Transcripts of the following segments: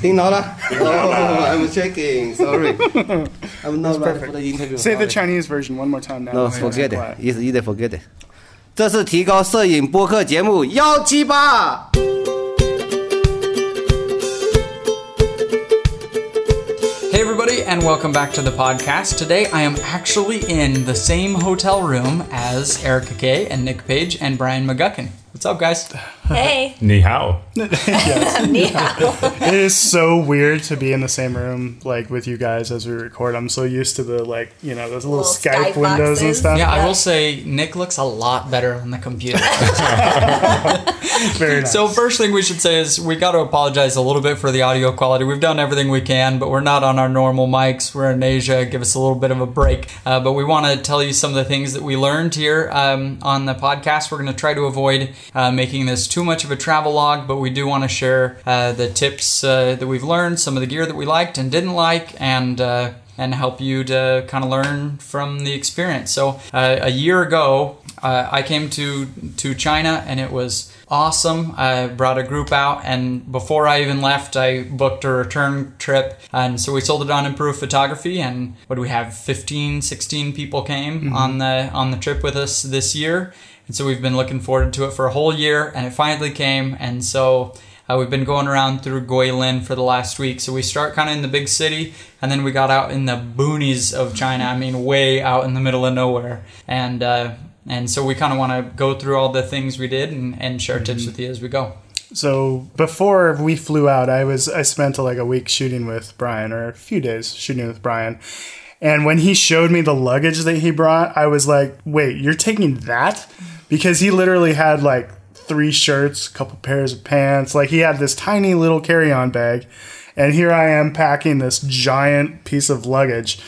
听到了？Oh, I'm checking. Sorry, I'm not ready for the interview. Say the Chinese version one more time now. No, forget it. Yes, either forget it. 这是提高摄影播客节目幺七八。Hey, everybody, and welcome back to the podcast. Today, I am actually in the same hotel room as Erica Kay and Nick Page and Brian McGuckin. What's up, guys? Hey. Ni hao. Ni hao. it is so weird to be in the same room like with you guys as we record. I'm so used to the like you know those little, Little Skype, Skype windows and boxes. stuff. Yeah, I will say Nick looks a lot better on the computer. very nice. So first thing we should say is we got to apologize a little bit for the audio quality. We've done everything we can, but we're not on our normal mics. We're in Asia. Give us a little bit of a break. Uh, but we want to tell you some of the things that we learned here um, on the podcast. We're going to try to avoid uh, making this too much of a travel log, but we do want to share uh, the tips uh, that we've learned, some of the gear that we liked and didn't like, and uh, and help you to kind of learn from the experience. So uh, a year ago, uh, I came to to China, and it was awesome. I brought a group out, and before I even left, I booked a return trip, and so we sold it on Improved Photography. And what do we have? 15, 16 people came on the on the trip with us this year, and so we've been looking forward to it for a whole year, and it finally came, and so. Uh, we've been going around through Guilin for the last week. So we start kind of in the big city, and then we got out in the boonies of China. I mean, way out in the middle of nowhere. And uh, and so we kind of want to go through all the things we did and, and share tips with you as we go. So before we flew out, I was I spent like a week shooting with Brian, or a few days shooting with Brian. And when he showed me the luggage that he brought, I was like, "Wait, you're taking that?" Because he literally had like three shirts, a couple pairs of pants. Like he had this tiny little carry-on bag, and here I am packing this giant piece of luggage.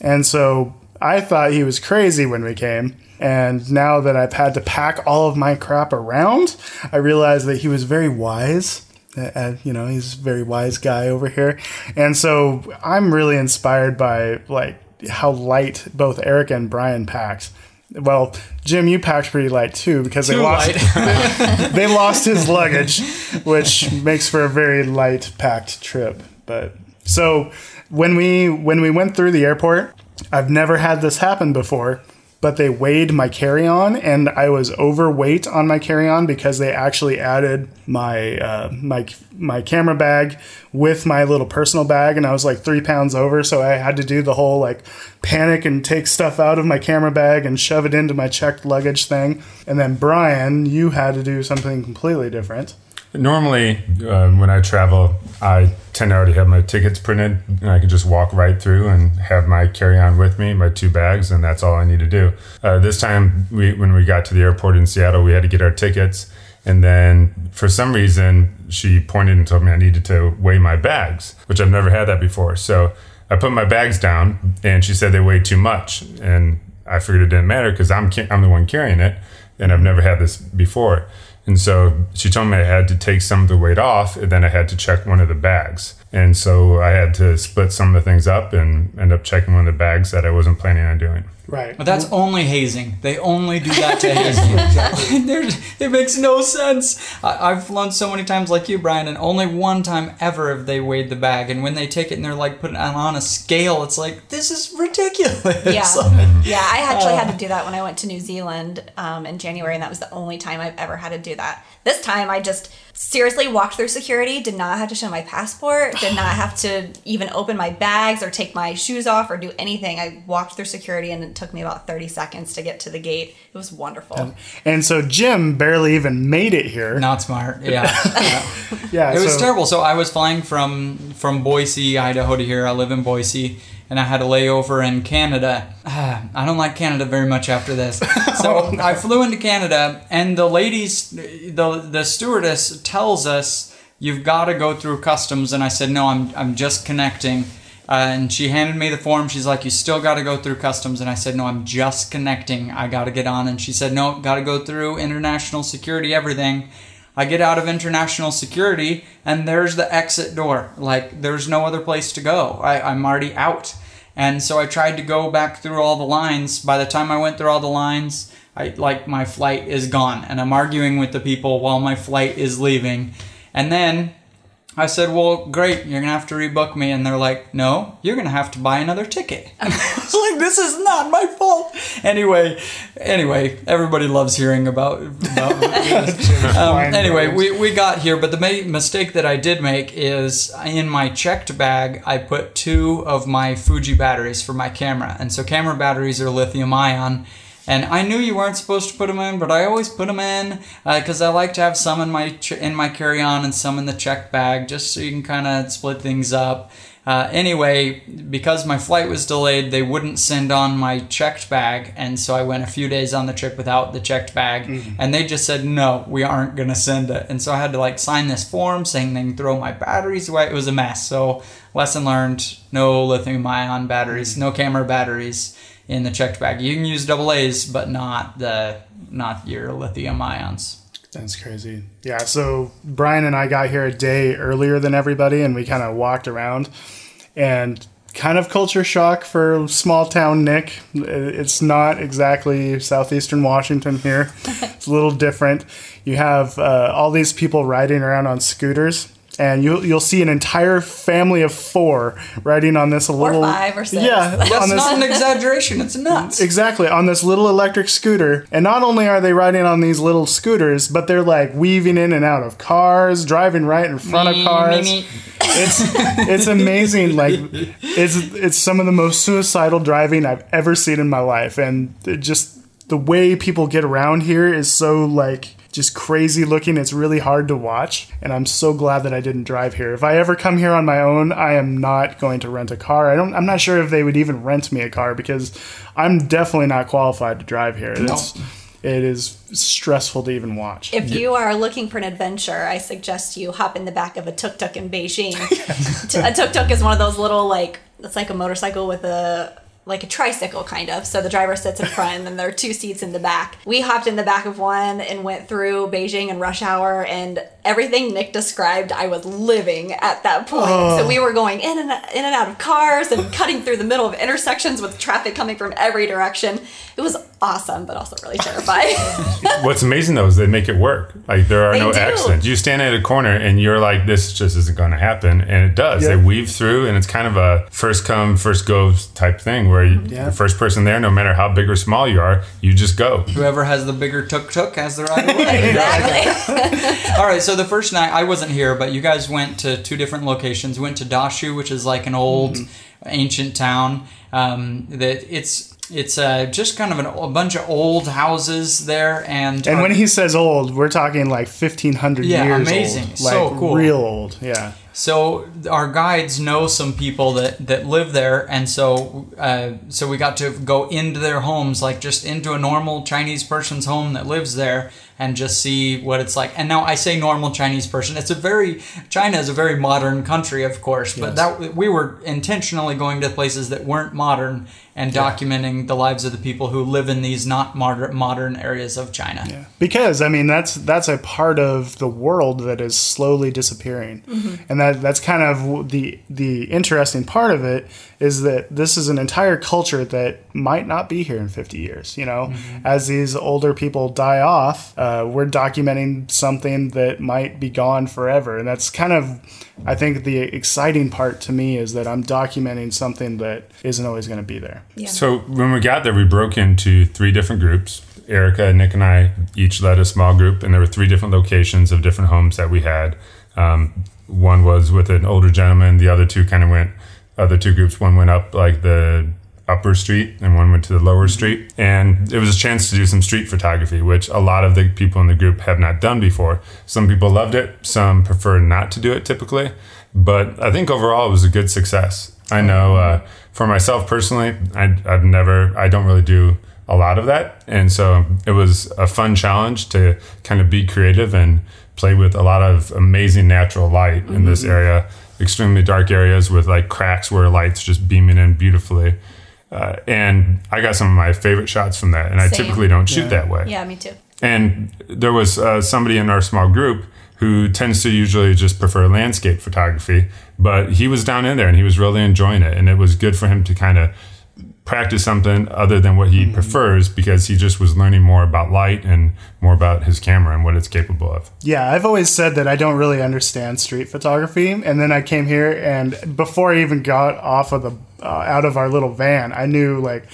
And so I thought he was crazy when we came. And now that I've had to pack all of my crap around, I realize that he was very wise. Uh, uh, you know, he's a very wise guy over here. And so I'm really inspired by like how light both Eric and Brian packed. Well, Jim, you packed pretty light too because they Too lost light. they lost his luggage, which makes for a very light packed trip. But so when we when we went through the airport, I've never had this happen before. But they weighed my carry on, and I was overweight on my carry on because they actually added my uh, my my camera bag with my little personal bag, and I was like three pounds over. So I had to do the whole like panic and take stuff out of my camera bag and shove it into my checked luggage thing. And then Brian, you had to do something completely different. Normally, uh, when I travel, I tend to already have my tickets printed, and I can just walk right through and have my carry-on with me, my two bags, and that's all I need to do. Uh, this time, we, when we got to the airport in Seattle, we had to get our tickets, and then for some reason, she pointed and told me I needed to weigh my bags, which I've never had that before. So I put my bags down, and she said they weighed too much, and I figured it didn't matter because I'm I'm the one carrying it, and I've never had this before. And so she told me I had to take some of the weight off, and then I had to check one of the bags. And so I had to split some of the things up and end up checking one of the bags that I wasn't planning on doing. Right. But that's only hazing. They only do that to hazing. There's, it makes no sense. I, I've flown so many times like you, Brian, and only one time ever have they weighed the bag. And when they take it and they're like putting it on a scale, it's like, this is ridiculous. Yeah. Like, Yeah, I actually had to Uh. do that when I went to New Zealand um, in January, and that was the only time I've ever had to do that. This time, I just seriously walked through security, did not have to show my passport, did not have to even open my bags or take my shoes off or do anything. I walked through security, and it took me about 30 seconds to get to the gate. It was wonderful. And so Jim barely even made it here. Not smart. Yeah. yeah. Yeah, It was terrible. So I was flying from from Boise, Idaho to here. I live in Boise, and I had a layover in Canada. I don't like Canada very much after this. So I flew into Canada, and the ladies, the the stewardess tells us you've got to go through customs, and I said no, I'm I'm just connecting. Uh, and she handed me the form. She's like, "You still got to go through customs." And I said, "No, I'm just connecting. I got to get on." And she said, "No, got to go through international security, everything." I get out of international security and there's the exit door. Like there's no other place to go. I, I'm already out. And so I tried to go back through all the lines. By the time I went through all the lines, I like my flight is gone. And I'm arguing with the people while my flight is leaving. And then I said, "Well, great. You're gonna have to rebook me." And they're like, "No, you're gonna have to buy another ticket." And I was like, "This is not my fault." Anyway, anyway, everybody loves hearing about. about um, anyway, we we got here, but the ma- mistake that I did make is in my checked bag, I put two of my Fuji batteries for my camera, and so camera batteries are lithium ion. And I knew you weren't supposed to put them in, but I always put them in uh, because I like to have some in my in my carry on and some in the checked bag, just so you can kind of split things up. Uh, anyway, because my flight was delayed, they wouldn't send on my checked bag, and so I went a few days on the trip without the checked bag, mm-hmm. and they just said no, we aren't gonna send it, and so I had to like sign this form saying they can throw my batteries away. It was a mess. So lesson learned: no lithium-ion batteries, mm. no camera batteries in the checked bag. You can use double A's, but not the not your lithium ions. That's crazy. Yeah, so Brian and I got here a day earlier than everybody, and we kind of walked around, and kind of culture shock for small town Nick. It's not exactly southeastern Washington here. it's a little different. You have uh, all these people riding around on scooters. And you'll, you'll see an entire family of four riding on this little five or six. yeah That's on this not an exaggeration. It's nuts. Exactly, on this little electric scooter. And not only are they riding on these little scooters, but they're like weaving in and out of cars, driving right in front of cars. me, me. It's it's amazing. Like it's it's some of the most suicidal driving I've ever seen in my life. And it just the way people get around here is so like just crazy looking. It's really hard to watch. And I'm so glad that I didn't drive here. If I ever come here on my own, I am not going to rent a car. I don't I'm not sure if they would even rent me a car because I'm definitely not qualified to drive here. It's, it is stressful to even watch. If you are looking for an adventure, I suggest you hop in the back of a tuk tuk in Beijing. a tuk tuk is one of those little like it's like a motorcycle with a like a tricycle kind of. So the driver sits in front and then there are two seats in the back. We hopped in the back of one and went through Beijing and rush hour and everything Nick described I was living at that point. So we oh. were going in and in and out of cars and cutting through the middle of intersections with traffic coming from every direction. It was awesome but also really terrifying. What's amazing though is they make it work. Like there are They no do. accidents. You stand at a corner and you're like, this just isn't going to happen, and it does. Yeah. They weave through, and it's kind of a first come, first go type thing where you, Yeah. the first person there, no matter how big or small you are, you just go. Whoever has the bigger tuk tuk has the right of way. exactly. All right, so the first night I wasn't here, but you guys went to two different locations. Went to Daxu, which is like an old mm-hmm. Ancient town. Um, that it's it's uh, just kind of an, a bunch of old houses there, and And our- when he says old, we're talking like 1500 Yeah, years amazing. old. So like cool. real old. Yeah. So our guides know some people that, that live there, and so uh, so we got to go into their homes, like just into a normal Chinese person's home that lives there, and just see what it's like. And now I say normal Chinese person; it's a very China is a very modern country, of course, yes. but that we were intentionally going to places that weren't modern and documenting the lives of the people who live in these not modern modern areas of China. Yeah. Because I mean that's that's a part of the world that is slowly disappearing, mm-hmm. and that that's kind of the the interesting part of it is that this is an entire culture that might not be here in 50 years. You know, as these older people die off, uh, we're documenting something that might be gone forever, and that's kind of I think the exciting part to me is that I'm documenting something that isn't always going to be there. Yeah. So when we got there, we broke into three different groups. Erica, Nick, and I each led a small group, and there were three different locations of different homes that we had. Um, one was with an older gentleman. The other two kind of went. Other two groups. One went up like the upper street, and one went to the lower street. And it was a chance to do some street photography, which a lot of the people in the group have not done before. Some people loved it. Some prefer not to do it typically. But I think overall it was a good success. I know uh, for myself personally, I, I've never, I don't really do a lot of that. And so it was a fun challenge to kind of be creative and play with a lot of amazing natural light in this area, extremely dark areas with like cracks where light's just beaming in beautifully. Uh, and I got some of my favorite shots from that. And I typically don't shoot that way. yeah, me too. And there was uh, somebody in our small group who tends to usually just prefer landscape photography, but he was down in there and he was really enjoying it. And it was good for him to kind of practice something other than what he Mm-hmm. prefers because he just was learning more about light and more about his camera and what it's capable of. Yeah, I've always said that I don't really understand street photography, and then I came here, and before I even got off of the uh, out of our little van, I knew like,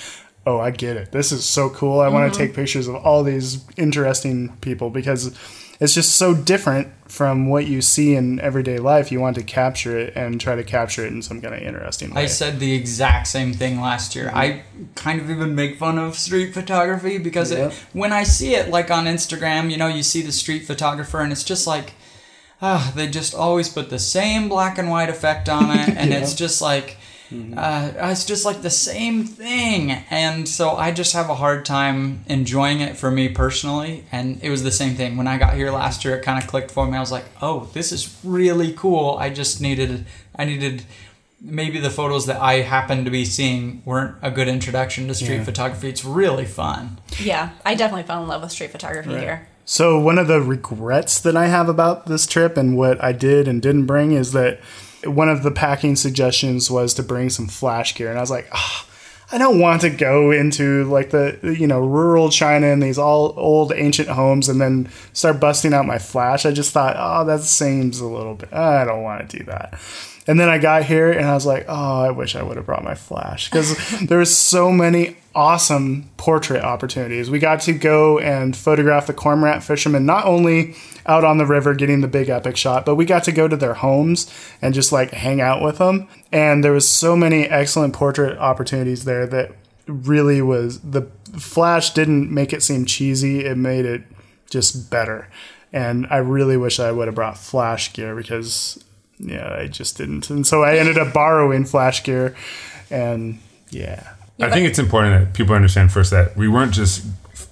oh, I get it. This is so cool. I want to take pictures of all these interesting people because it's just so different from what you see in everyday life. You want to capture it and try to capture it in some kind of interesting way. I said the exact same thing last year. I kind of even make fun of street photography because Yep. it, when I see it, like on Instagram, you know, you see the street photographer and it's just like, ah, they just always put the same black and white effect on it, and it's just like. Uh, it's just like the same thing, and so I just have a hard time enjoying it for me personally. And it was the same thing when I got here last year. It kind of clicked for me. I was like, "Oh, this is really cool." I just needed, I needed maybe the photos that I happened to be seeing weren't a good introduction to street Yeah. photography. It's really fun. Yeah, I definitely fell in love with street photography here. So one of the regrets that I have about this trip and what I did and didn't bring is that one of the packing suggestions was to bring some flash gear, and I was like, ah. I don't want to go into like the you know rural China and these all old ancient homes and then start busting out my flash. I just thought, oh, that seems a little bit. I don't want to do that. And then I got here and I was like, oh, I wish I would have brought my flash because there was so many awesome portrait opportunities. We got to go and photograph the cormorant fishermen, not only out on the river getting the big epic shot, but we got to go to their homes and just like hang out with them. And there was so many excellent portrait opportunities there that really was the flash didn't make it seem cheesy. It made it just better. And I really wish I would have brought flash gear because yeah, I just didn't. And so I ended up borrowing flash gear and yeah. I think it's important that people understand first that we weren't just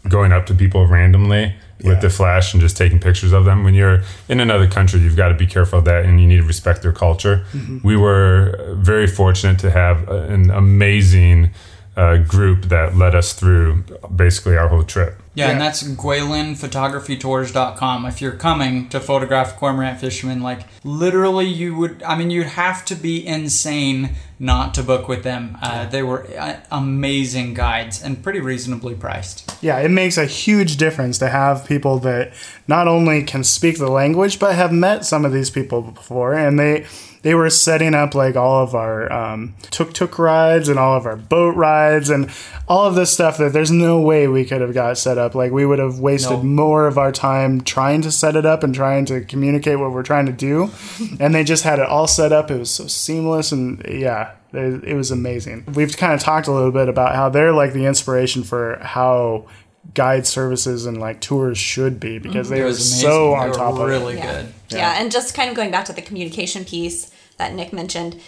going up to people randomly with Yeah. the flash and just taking pictures of them. When you're in another country, you've got to be careful of that and you need to respect their culture. We were very fortunate to have an amazing uh, group that led us through basically our whole trip. Yeah, and Yeah. that's GuilinPhotographyTours.com. If you're coming to photograph cormorant fishermen, like literally, you would, I mean, you'd have to be insane not to book with them. Uh, they were uh, amazing guides and pretty reasonably priced. Yeah, it makes a huge difference to have people that not only can speak the language but have met some of these people before, and they they were setting up like all of our um, tuk tuk rides and all of our boat rides and all of this stuff that there's no way we could have got set up. Like we would have wasted No. more of our time trying to set it up and trying to communicate what we're trying to do, and they just had it all set up. It was so seamless and yeah. It it was amazing. We've kind of talked a little bit about how they're like the inspiration for how guide services and like tours should be because they It were was amazing. so They on were top of really it. Yeah. good. yeah. and just kind of going back to the communication piece that Nick mentioned,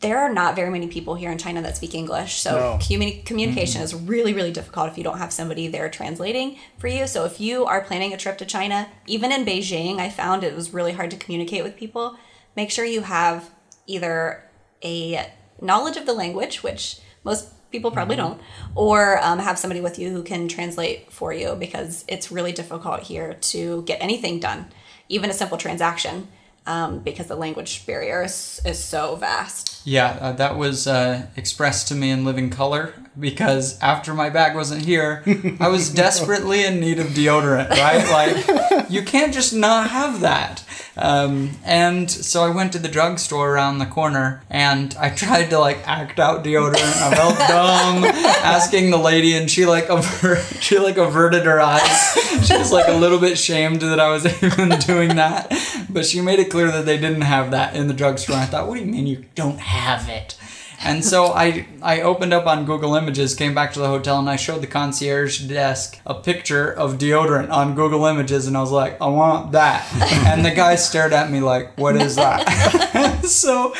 there are not very many people here in China that speak English. So No. communi- communication is really, really difficult if you don't have somebody there translating for you. So if you are planning a trip to China, even in Beijing, I found it was really hard to communicate with people. Make sure you have either a knowledge of the language, which most people probably don't, or um, have somebody with you who can translate for you because it's really difficult here to get anything done, even a simple transaction, um, because the language barrier is, is so vast. Yeah, uh, that was uh, expressed to me in living color because after my bag wasn't here, I was desperately in need of deodorant, right? Like, you can't just not have that. Um, and so I went to the drugstore around the corner and I tried to like act out deodorant. I felt dumb asking the lady, and she like aver- she like averted her eyes. She was like a little bit shamed that I was even doing that, but she made it clear that they didn't have that in the drugstore. I thought, what do you mean you don't have it? And so I I opened up on Google Images, came back to the hotel, and I showed the concierge desk a picture of deodorant on Google Images, and I was like, I want that. And the guy stared at me like, What is that? so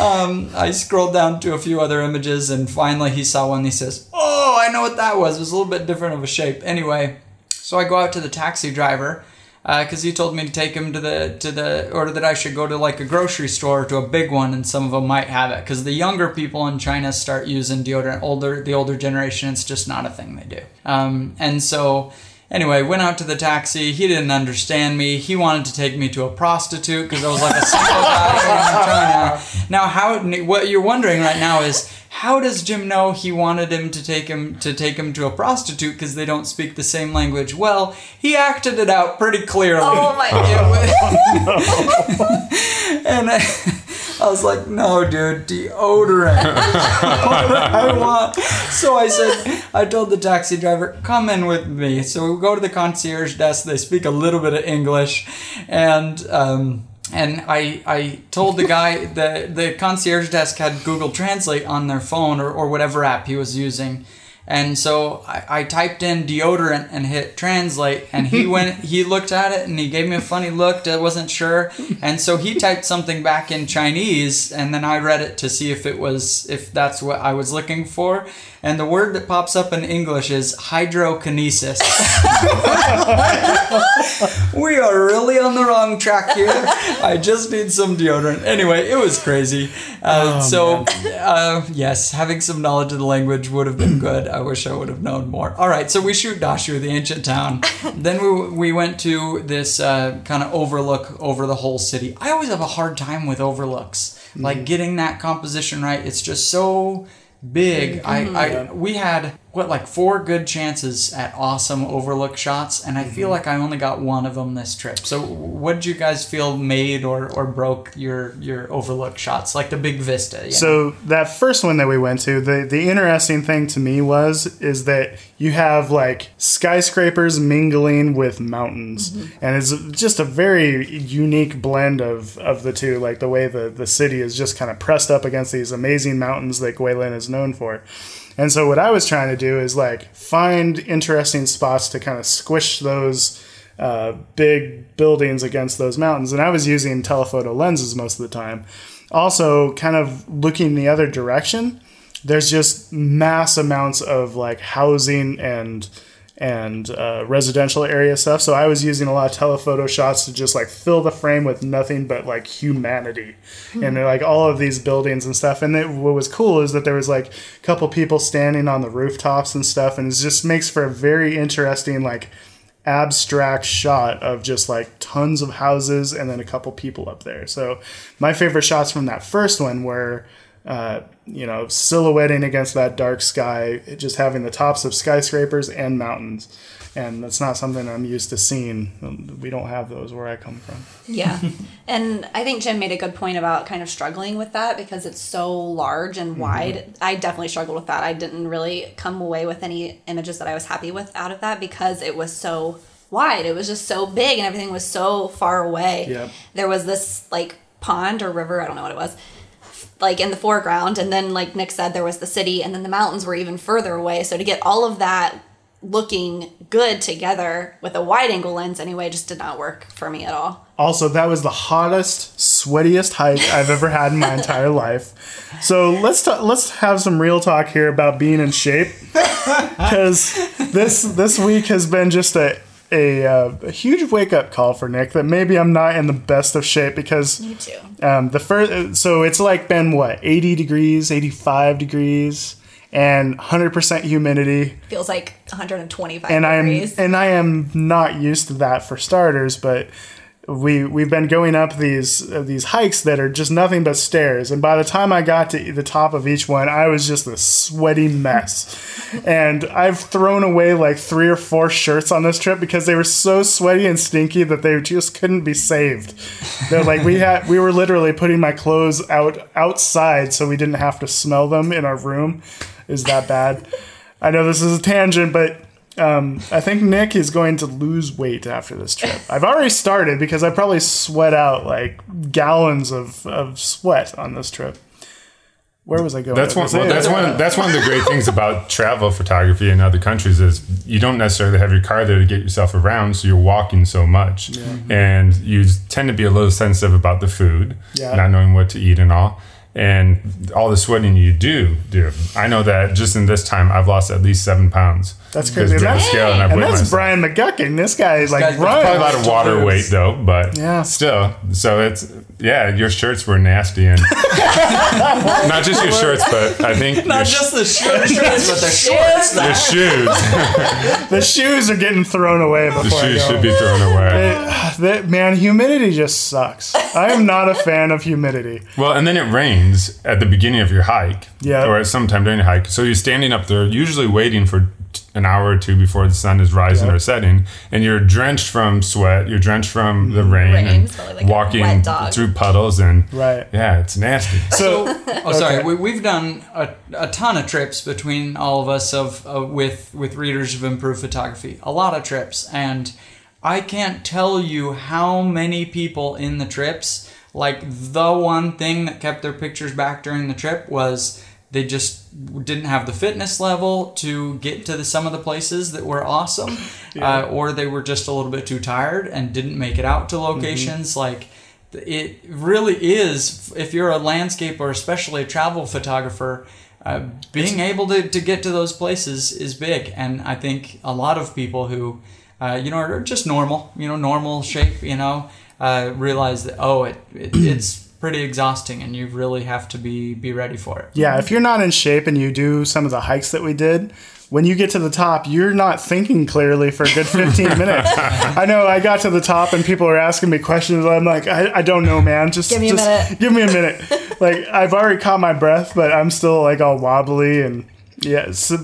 um, I scrolled down to a few other images, and finally he saw one. He says, Oh, I know what that was. It was a little bit different of a shape. Anyway, so I go out to the taxi driver because he told me to take him to the to the or that I should go to like a grocery store to a big one, and some of them might have it. Because the younger people in China start using deodorant. Older the older generation, it's just not a thing they do. Um, and so. Anyway, went out to the taxi. He didn't understand me. He wanted to take me to a prostitute because I was like a single guy in China. Now, how what you're wondering right now is how does Jim know he wanted him to take him to take him to a prostitute because they don't speak the same language? Well, he acted it out pretty clearly. Oh my god! and I, I was like, no, dude, deodorant. I want. So I said, I told the taxi driver, come in with me. So we go to the concierge desk. They speak a little bit of English, and. Um, and I, I told the guy the the concierge desk had Google Translate on their phone or, or whatever app he was using. And so I, I typed in deodorant and hit translate, and he went. He looked at it and he gave me a funny look. I wasn't sure, and so he typed something back in Chinese, and then I read it to see if it was if that's what I was looking for. And the word that pops up in English is hydrokinesis. we are really on the wrong track here. I just need some deodorant. Anyway, it was crazy. Uh, Oh, so, uh, yes, having some knowledge of the language would have been good. I wish I would have known more. All right, so we shoot Daxu, the ancient town. then we, we went to this uh, kind of overlook over the whole city. I always have a hard time with overlooks. Like getting that composition right. It's just so big. I, I mm-hmm. we had what like four good chances at awesome overlook shots, and I feel mm-hmm. like I only got one of them this trip. So, what did you guys feel made or, or broke your your overlook shots, like the big vista? you know? So that first one that we went to, the the interesting thing to me was is that you have like skyscrapers mingling with mountains, mm-hmm. and it's just a very unique blend of of the two. Like the way the the city is just kind of pressed up against these amazing mountains that Guilin is known for. And so what I was trying to do is like find interesting spots to kind of squish those uh, big buildings against those mountains. And I was using telephoto lenses most of the time. Also, kind of looking the other direction, there's just mass amounts of like housing and and uh, residential area stuff. So I was using a lot of telephoto shots to just like fill the frame with nothing but like humanity and they're, like all of these buildings and stuff. And it, what was cool is that there was like a couple people standing on the rooftops and stuff, and it just makes for a very interesting like abstract shot of just like tons of houses and then a couple people up there. So my favorite shots from that first one were uh, you know, silhouetting against that dark sky, just having the tops of skyscrapers and mountains. And that's not something I'm used to seeing. We don't have those where I come from. Yeah. and I think Jim made a good point about kind of struggling with that because it's so large and wide. I definitely struggled with that. I didn't really come away with any images that I was happy with out of that because it was so wide. It was just so big and everything was so far away. Yep. There was this like pond or river, I don't know what it was, like in the foreground. And then, like Nick said, there was the city and then the mountains were even further away. So to get all of that looking good together with a wide angle lens anyway just did not work for me at all. Also, that was the hottest, sweatiest hike I've ever had in my entire life. So let's ta- let's have some real talk here about being in shape, because this this week has been just a a, uh, a huge wake up call for Nick that maybe I'm not in the best of shape because Me too. um, the first so it's like been what 80 degrees, 85 degrees, and 100% humidity Feels like 125 and I am and I am not used to that for starters, but we we've been going up these uh, these hikes that are just nothing but stairs, and by the time I got to the top of each one, I was just a sweaty mess. and I've thrown away like three or four shirts on this trip because they were so sweaty and stinky that they just couldn't be saved. They're like we had we were literally putting my clothes out outside so we didn't have to smell them in our room. Is that bad? I know this is a tangent, but um, I think Nick is going to lose weight after this trip. I've already started because I probably sweat out like gallons of, of sweat on this trip. Where was I going? That's one. Well, that's one. That's one of the great things about travel photography in other countries is you don't necessarily have your car there to get yourself around, so you're walking so much, and you tend to be a little sensitive about the food, Yeah. not knowing what to eat and all, and all the sweating you do do. I know that just in this time, I've lost at least seven pounds That's Because crazy. And that's, scale and and that's myself. Brian McGuckin. This guy is like guy's runs. Probably a lot of water weight though, but Yeah. still. So it's yeah, your shirts were nasty and not just your shirts, but I think Not your, just the shirts, but the shorts. your shoes. The shoes are getting thrown away before The I shoes go. should be thrown away. It- that- man, humidity just sucks. I am not a fan of humidity. Well, and then it rains at the beginning of your hike, Yeah. or at sometime during the hike. So you're standing up there, usually waiting for t- an hour or two before the sun is rising Yeah. or setting, and you're drenched from sweat, you're drenched from the rain, Rain, and so like walking through puddles, and Right. yeah, it's nasty. So, Oh, sorry. Okay. We, we've done a, a ton of trips between all of us of uh, with with readers of improved photography. A lot of trips, and I can't tell you how many people in the trips. Like the one thing that kept their pictures back during the trip was they just didn't have the fitness level to get to the, some of the places that were awesome, uh, or they were just a little bit too tired and didn't make it out to locations. Like it really is if you're a landscape or especially a travel photographer uh, being able to, to get to those places is big. And i think a lot of people who uh, you know are just normal you know normal shape you know uh, realize that oh it, it it's pretty exhausting and you really have to be be ready for it yeah, if you're not in shape and you do some of the hikes that we did, when you get to the top, you're not thinking clearly for a good 15 minutes. I know I got to the top and people are asking me questions. I'm like, I, I don't know, man. Just Give me a minute." give me a minute. like I've already caught my breath, but I'm still like all wobbly and yeah. So,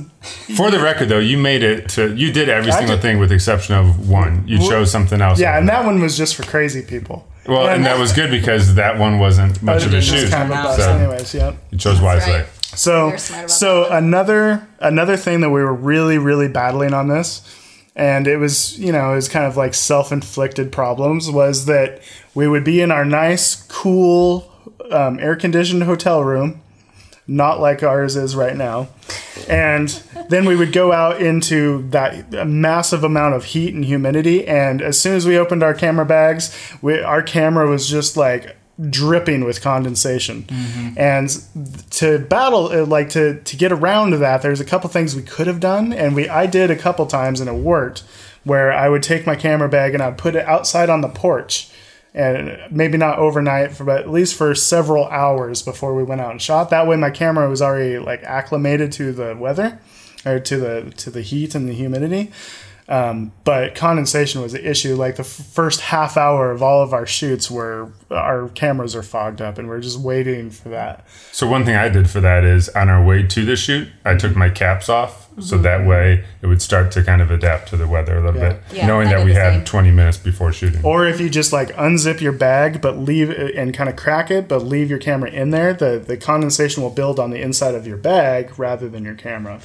For the record, though, you made it to. You did every I single did- thing with the exception of one. You chose something else. yeah, and that. that one was just for crazy people. Well, and that was good because that one wasn't much of a It's shoot. Kind of a bust, So anyways. Yep. you chose wisely. right. So, You're smart about so that. another another thing that we were really really battling on this, and it was you know it was kind of like self inflicted problems was that we would be in our nice cool um, air conditioned hotel room, not like ours is right now, and then we would go out into that massive amount of heat and humidity, and as soon as we opened our camera bags, we, our camera was just like dripping with condensation. And to battle uh, like to to get around that there's a couple things we could have done. And we I did a couple times and it worked where I would take my camera bag and I'd put it outside on the porch and maybe not overnight but at least for several hours before we went out and shot that way my camera was already like acclimated to the weather or to the to the heat and the humidity um, but condensation was the issue. Like the f- first half hour of all of our shoots, were our cameras are fogged up, and we're just waiting for that. So one thing I did for that is on our way to the shoot, I took my caps off, so mm-hmm. that way it would start to kind of adapt to the weather a little Yeah. bit, Yeah, knowing that we the had same. 20 minutes before shooting. Or if you just like unzip your bag, but leave it and kind of crack it, but leave your camera in there, the the condensation will build on the inside of your bag rather than your camera.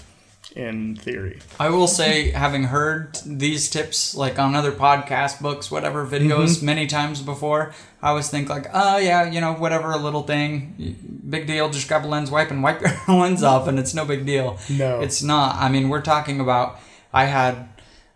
In theory, I will say, having heard these tips like on other podcast books, whatever videos Mm-hmm. many times before, I always think like, oh yeah, you know, whatever, a little thing, big deal. Just grab a lens wipe and wipe your lens off, and it's no big deal. No. it's not. I mean, we're talking about. I had.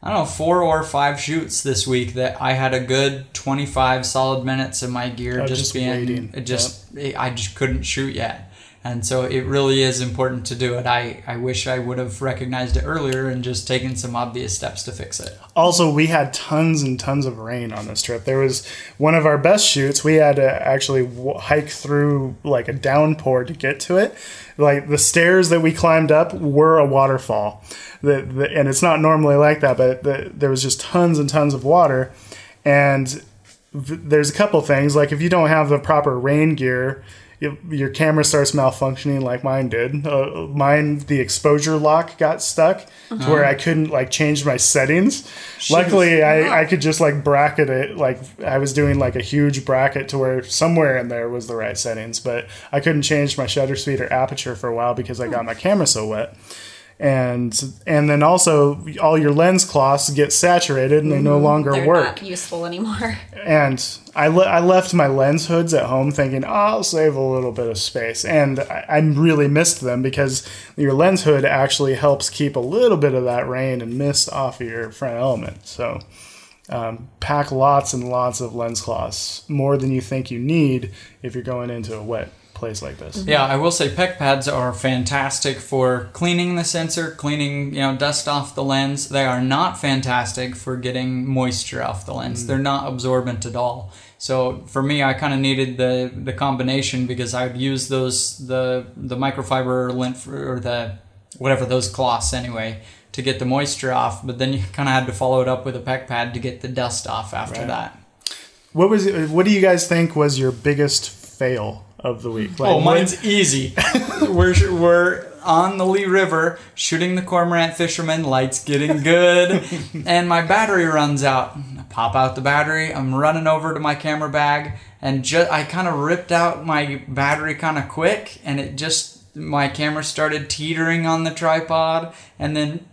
I don't know, four or five shoots this week that I had a good 25 solid minutes in my gear Oh, just, just being, waiting. it just, I just couldn't shoot yet. And so it really is important to do it. I, I wish I would have recognized it earlier and just taken some obvious steps to fix it. also we had tons and tons of rain on this trip. There was one of our best shoots. We had to actually hike through like a downpour to get to it. Like the stairs that we climbed up were a waterfall. The, the, and it's not normally like that, but the, there was just tons and tons of water. And there's a couple things like if you don't have the proper rain gear you- your camera starts malfunctioning like mine did uh, mine the exposure lock got stuck to where i couldn't like change my settings. Luckily I, I could just like bracket it like i was doing like a huge bracket to where somewhere in there was the right settings but i couldn't change my shutter speed or aperture for a while because i got my camera so wet and and then also all your lens cloths get saturated and they no longer They're work not useful anymore. and I, le- I left my lens hoods at home thinking, oh, I'll save a little bit of space. And I, I really missed them because your lens hood actually helps keep a little bit of that rain and mist off of your front element. So um, pack lots and lots of lens cloths, more than you think you need if you're going into a wet place like this. Yeah, I will say PEC pads are fantastic for cleaning the sensor, cleaning, you know, dust off the lens. They are not fantastic for getting moisture off the lens. Mm. They're not absorbent at all. So for me, I kind of needed the the combination because I'd use those the the microfiber lint or the whatever those cloths anyway to get the moisture off. But then you kind of had to follow it up with a PEC pad to get the dust off after Right. that. What was it, what do you guys think was your biggest fail of the week? Oh, like, Oh, what- mine's easy. we're we're on the Li River shooting the cormorant fisherman. Lights getting good, and my battery runs out. I pop out the battery. I'm running over to my camera bag, and just I kind of ripped out my battery kind of quick, and it just my camera started teetering on the tripod, and then.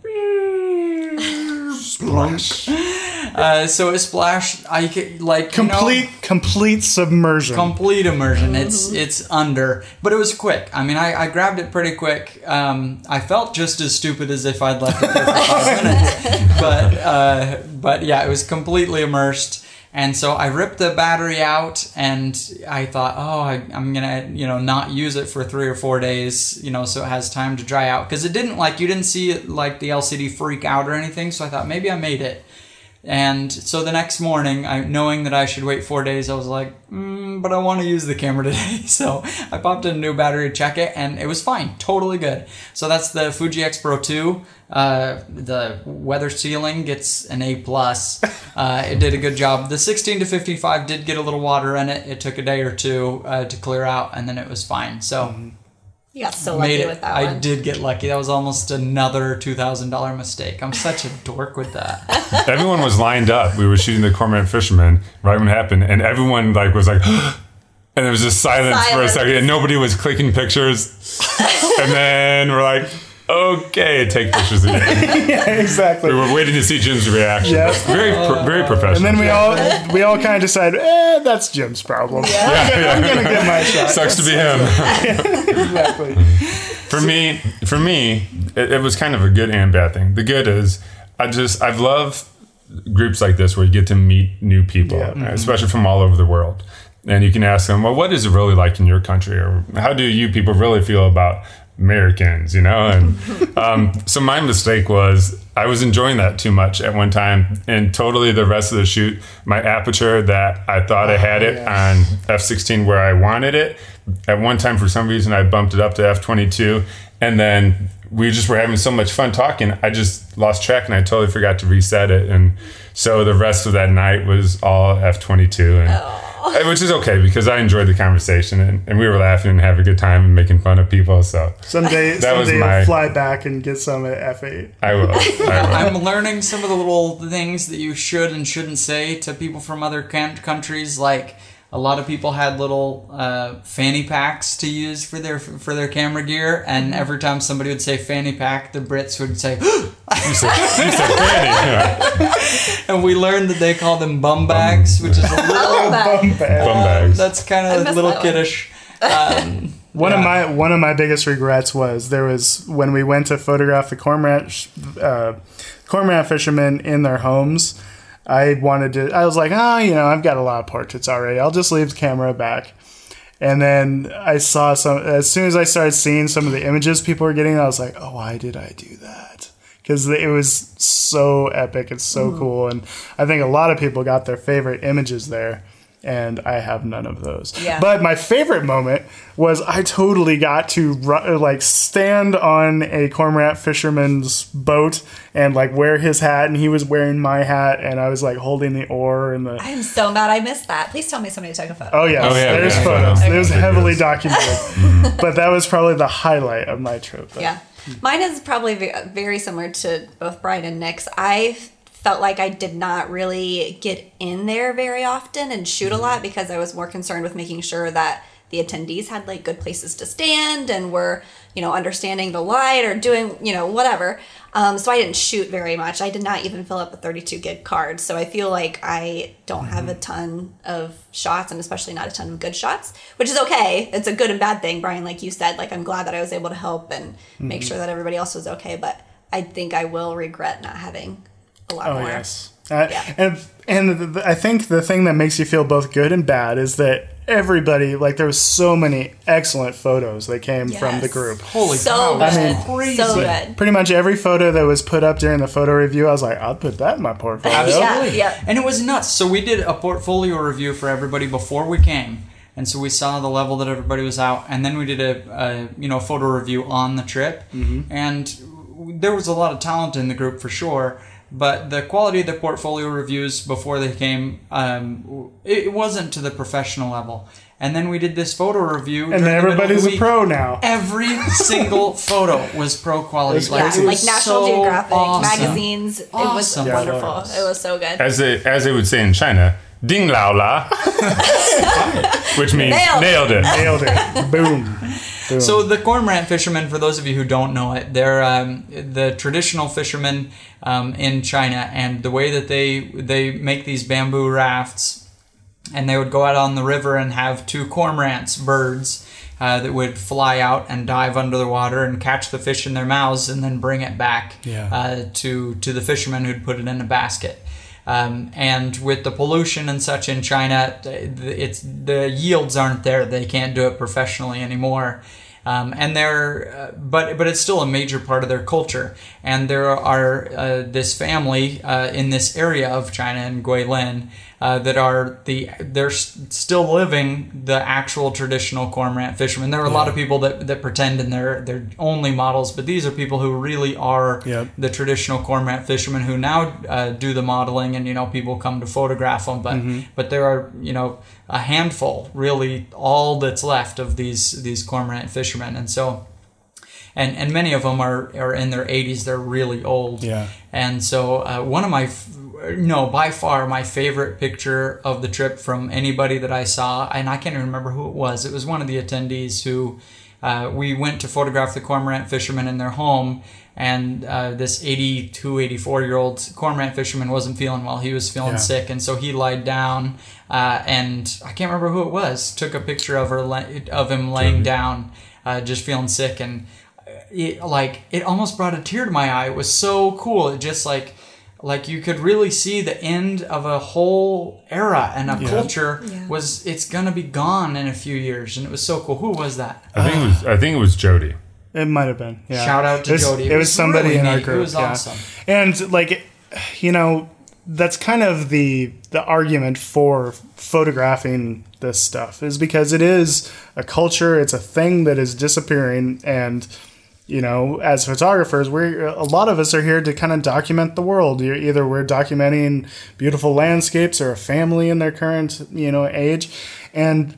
Splash. Uh, so it splashed. I could, like you know- complete complete submersion. complete immersion. It's it's under, but it was quick. I mean, I, I grabbed it pretty quick. Um, I felt just as stupid as if I'd left it there for five minutes, but uh, but yeah, it was completely immersed. And so I ripped the battery out, and I thought, oh, I, I'm gonna, you know, not use it for three or four days, you know, so it has time to dry out. Because it didn't like you didn't see it like the LCD freak out or anything. So I thought maybe I made it. And so the next morning, I, knowing that I should wait four days, I was like, mm, but I want to use the camera today. So I popped in a new battery to check it, and it was fine, totally good. So that's the Fuji X Pro 2. Uh, the weather sealing gets an A plus. Uh, it did a good job. The 16 to 55 did get a little water in it. It took a day or two uh, to clear out, and then it was fine. So You got so lucky made it. with that I one. did get lucky. That was almost another two thousand dollar mistake. I'm such a dork with that. everyone was lined up. We were shooting the cormorant fisherman right when it happened, and everyone like was like, and there was just silence, for a second, and nobody was clicking pictures. and then we're like, okay, take pictures again. yeah, exactly. we were waiting to see Jim's reaction. Yeah. very, pro- very professional. And then we all we all kind of decided, eh, that's Jim's problem. I'm gonna get my shot. sucks to be him. Exactly. for me, for me, it, it was kind of a good and bad thing. The good is, I just I've loved groups like this where you get to meet new people, Yeah. Mm-hmm. especially from all over the world, and you can ask them, well, what is it really like in your country, or how do you people really feel about Americans, you know? And um, so my mistake was I was enjoying that too much at one time, and totally the rest of the shoot, my aperture that I thought I had it yeah. on f16 where I wanted it. At one time, for some reason, I bumped it up to f22, and then we just were having so much fun talking. I just lost track, and I totally forgot to reset it. And so the rest of that night was all f22, and Uh, which is okay because I enjoyed the conversation, and, and we were laughing and having a good time and making fun of people. So Someday, That was someday my- you'll fly back and get some at F8. I will. I will. I'm learning some of the little things that you should and shouldn't say to people from other can- countries. Like a lot of people had little uh, fanny packs to use for their for their camera gear, and every time somebody would say fanny pack, the Brits would say, You said, you said Fanny. and we learned that they call them bum bags, which is a little Bum bag. Bum bags. that's kind of a little kiddish. Um, One Yeah. of my one of my biggest regrets was there was when we went to photograph the cormorant sh- uh, cormorant fishermen in their homes. I wanted to. I was like, oh, you know, I've got a lot of portraits already. I'll just leave the camera back. And then I saw some. As soon as I started seeing some of the images people were getting, I was like, oh, why did I do that? Because it was so epic. It's so hmm. cool, and I think a lot of people got their favorite images there. And I have none of those. Yeah. But my favorite moment was I totally got to uh, like stand on a cormorant fisherman's boat and like wear his hat, and he was wearing my hat, and I was like holding the oar and the. I'm so mad I missed that. Please tell me somebody took a photo. Oh yes, Oh, yeah, there's yeah, photos. photos. It was heavily documented, but that was probably the highlight of my trip. though. Yeah. Mine is probably very similar to both Brian and Nick's. I felt like I did not really get in there very often and shoot a mm-hmm. lot because I was more concerned with making sure that the attendees had like good places to stand and were, you know, understanding the light or doing, you know, whatever. Um, so I didn't shoot very much. I did not even fill up a 32 gig card. So I feel like I don't have a mm-hmm. ton of shots and especially not a ton of good shots, which is okay. It's a good and bad thing, Brian. Like you said, like I'm glad that I was able to help and make mm-hmm. sure that everybody else was okay. But I think I will regret not having a lot Oh more. yes. Uh, Yeah. And and the, the- I think the thing that makes you feel both good and bad is that everybody like there was so many excellent photos that came from the group. Holy so cow! good. that's mean, crazy. so good. Pretty much every photo that was put up during the photo review, I was like, I'll put that in my portfolio. Absolutely. Yeah, yeah. And it was nuts. So we did a portfolio review for everybody before we came. And so we saw the level that everybody was out, and then we did a, a you know photo review on the trip, and there was a lot of talent in the group for sure. But the quality of the portfolio reviews before they came, um, it it wasn't to the professional level. And then we did this photo review, And during then the the everybody's a pro now. Every single photo was pro quality. It's Like, Yeah, was like National so Geographic awesome. magazines. It was Awesome wonderful. photos. It was so good. As they as they would say in China, "Ding lao la," which means Nailed it. nailed it. Nailed it. Boom. So the cormorant fishermen, for those of you who don't know it, they're um, the traditional fishermen um, in China, and the way that they they make these bamboo rafts, and they would go out on the river and have two cormorants, birds, uh, that would fly out and dive under the water and catch the fish in their mouths, and then bring it back Yeah. uh, to to the fishermen who'd put it in a basket. Um, and with the pollution and such in China, it's the yields aren't there. They can't do it professionally anymore. Um, and they're, uh, but but it's still a major part of their culture. And there are uh, this family uh, in this area of China in Guilin uh, that are the they're still living the actual traditional cormorant fishermen. There are a lot of people that, that pretend and they're they're only models, but these are people who really are Yep. the traditional cormorant fishermen who now uh, do the modeling and you know people come to photograph them but but there are you know a handful really all that's left of these these cormorant fishermen and so and and many of them are are in their 80s they're really old Yeah. and so uh, one of my f- no by far my favorite picture of the trip from anybody that I saw and I can't even remember who it was. It was one of the attendees who uh, we went to photograph the cormorant fishermen in their home and uh, this 82 84 year old cormorant fisherman wasn't feeling well. He was feeling Yeah. sick and so he lied down uh, and i can't remember who it was. Took a picture of her of him laying down uh, just feeling sick and it like it almost brought a tear to my eye. It was so cool. It just like like you could really see the end of a whole era and a culture Yeah. was it's gonna be gone in a few years and it was so cool who was that I think it was I think it was Jody. It might have been. Yeah. Shout out to it was, Jody. It, It was, was somebody really in our neat. It group. was yeah. awesome. And like, you know, that's kind of the the argument for photographing this stuff is because it is a culture. It's a thing that is disappearing, and you know, as photographers, we're a lot of us are here to kind of document the world. You're, either we're documenting beautiful landscapes or a family in their current you know age, and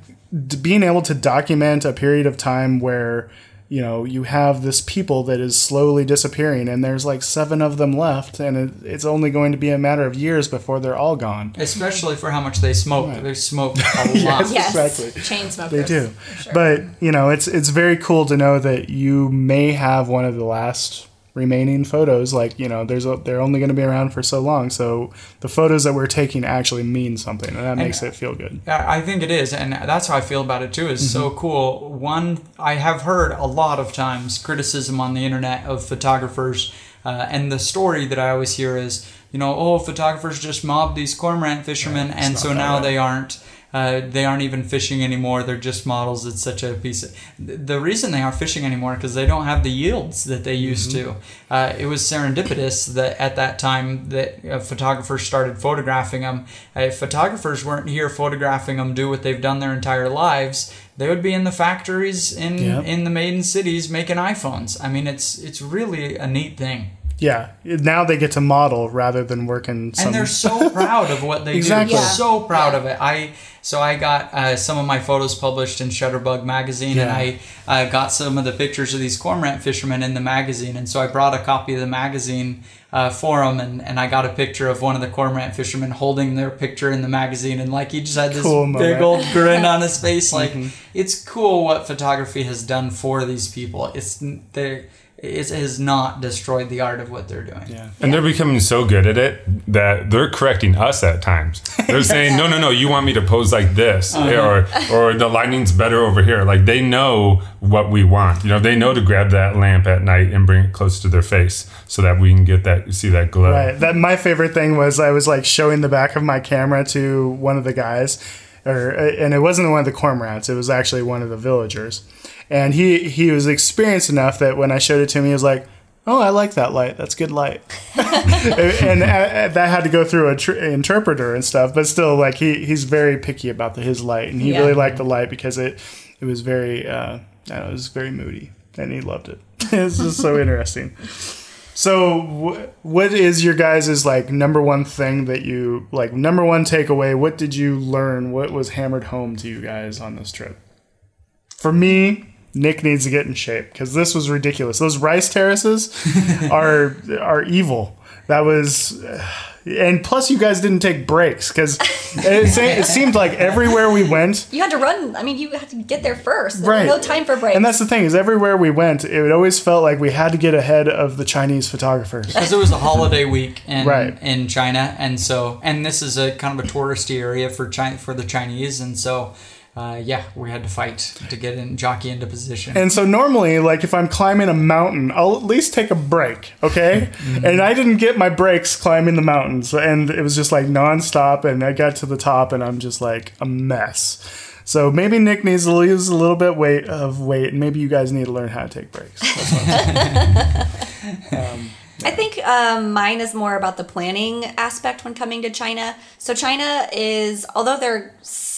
being able to document a period of time where you know you have this people that is slowly disappearing and there's like seven of them left and it, it's only going to be a matter of years before they're all gone especially for how much they smoke they smoke a lot Yes. Yes, Exactly. chain smokers. they do sure. but you know it's it's very cool to know that you may have one of the last remaining photos like you know there's a, they're only going to be around for so long so the photos that we're taking actually mean something and that makes it feel good I I think it is, and that's how I feel about it too. Is so cool. One, I have heard a lot of times criticism on the internet of photographers, uh, and the story that I always hear is, you know, oh, photographers just mobbed these cormorant fishermen, and so now they aren't. Uh, they aren't even fishing anymore. They're just models. It's such a piece. Of, the reason they aren't fishing anymore because they don't have the yields that they used to. Uh, it was serendipitous that at that time that uh, photographers started photographing them. Uh, if photographers weren't here photographing them, do what they've done their entire lives, they would be in the factories in Yep. in the maiden cities making iPhones. I mean, it's it's really a neat thing, yeah now they get to model rather than work in some and they're so proud of what they Exactly. do. Yeah. So proud Yeah. of it. I so I got uh, some of my photos published in Shutterbug magazine, and Yeah. I uh, got some of the pictures of these cormorant fishermen in the magazine, and so I brought a copy of the magazine uh, for them, and, and I got a picture of one of the cormorant fishermen holding their picture in the magazine, and like he just had this Cool big old grin on his face. Like it's cool what photography has done for these people. It's they it has not destroyed the art of what they're doing. yeah And they're becoming so good at it that they're correcting us at times. They're saying, "No, no, no, you want me to pose like this, uh-huh. eh, or or the lighting's better over here." Like they know what we want. You know, they know to grab that lamp at night and bring it close to their face so that we can get that see that glow. Right. That my favorite thing was I was like showing the back of my camera to one of the guys, or and it wasn't one of the cormorants. It was actually one of the villagers, and he he was experienced enough that when I showed it to him, he was like. Oh, I like that light. That's good light, and uh, that had to go through a tr- interpreter and stuff. But still, like he he's very picky about the, his light, and he Yeah. really liked the light because it it was very uh, I don't know, it was very moody, and he loved it. it's just so interesting. So, wh- what is your guys' like number one thing that you like? Number one takeaway. What did you learn? What was hammered home to you guys on this trip? For me, Nick needs to get in shape because this was ridiculous. Those rice terraces are are evil. That was, and plus you guys didn't take breaks because it, se- it seemed like everywhere we went, You had to run. I mean, you had to get there first. There right? was no time for breaks. And that's the thing is, everywhere we went, it always felt like we had to get ahead of the Chinese photographers. because it was a holiday week in Right. in China, and so and this is a kind of a touristy area for China for the Chinese, and so uh, yeah, we had to fight to get in jockey into position. And so normally, like if I'm climbing a mountain, I'll at least take a break, okay? And I didn't get my breaks climbing the mountains, and it was just like nonstop. And I got to the top, and I'm just like a mess. So maybe Nick needs to lose a little bit weight of weight, and maybe you guys need to learn how to take breaks. That's what I'm. I think um, mine is more about the planning aspect when coming to China. So China is, although they're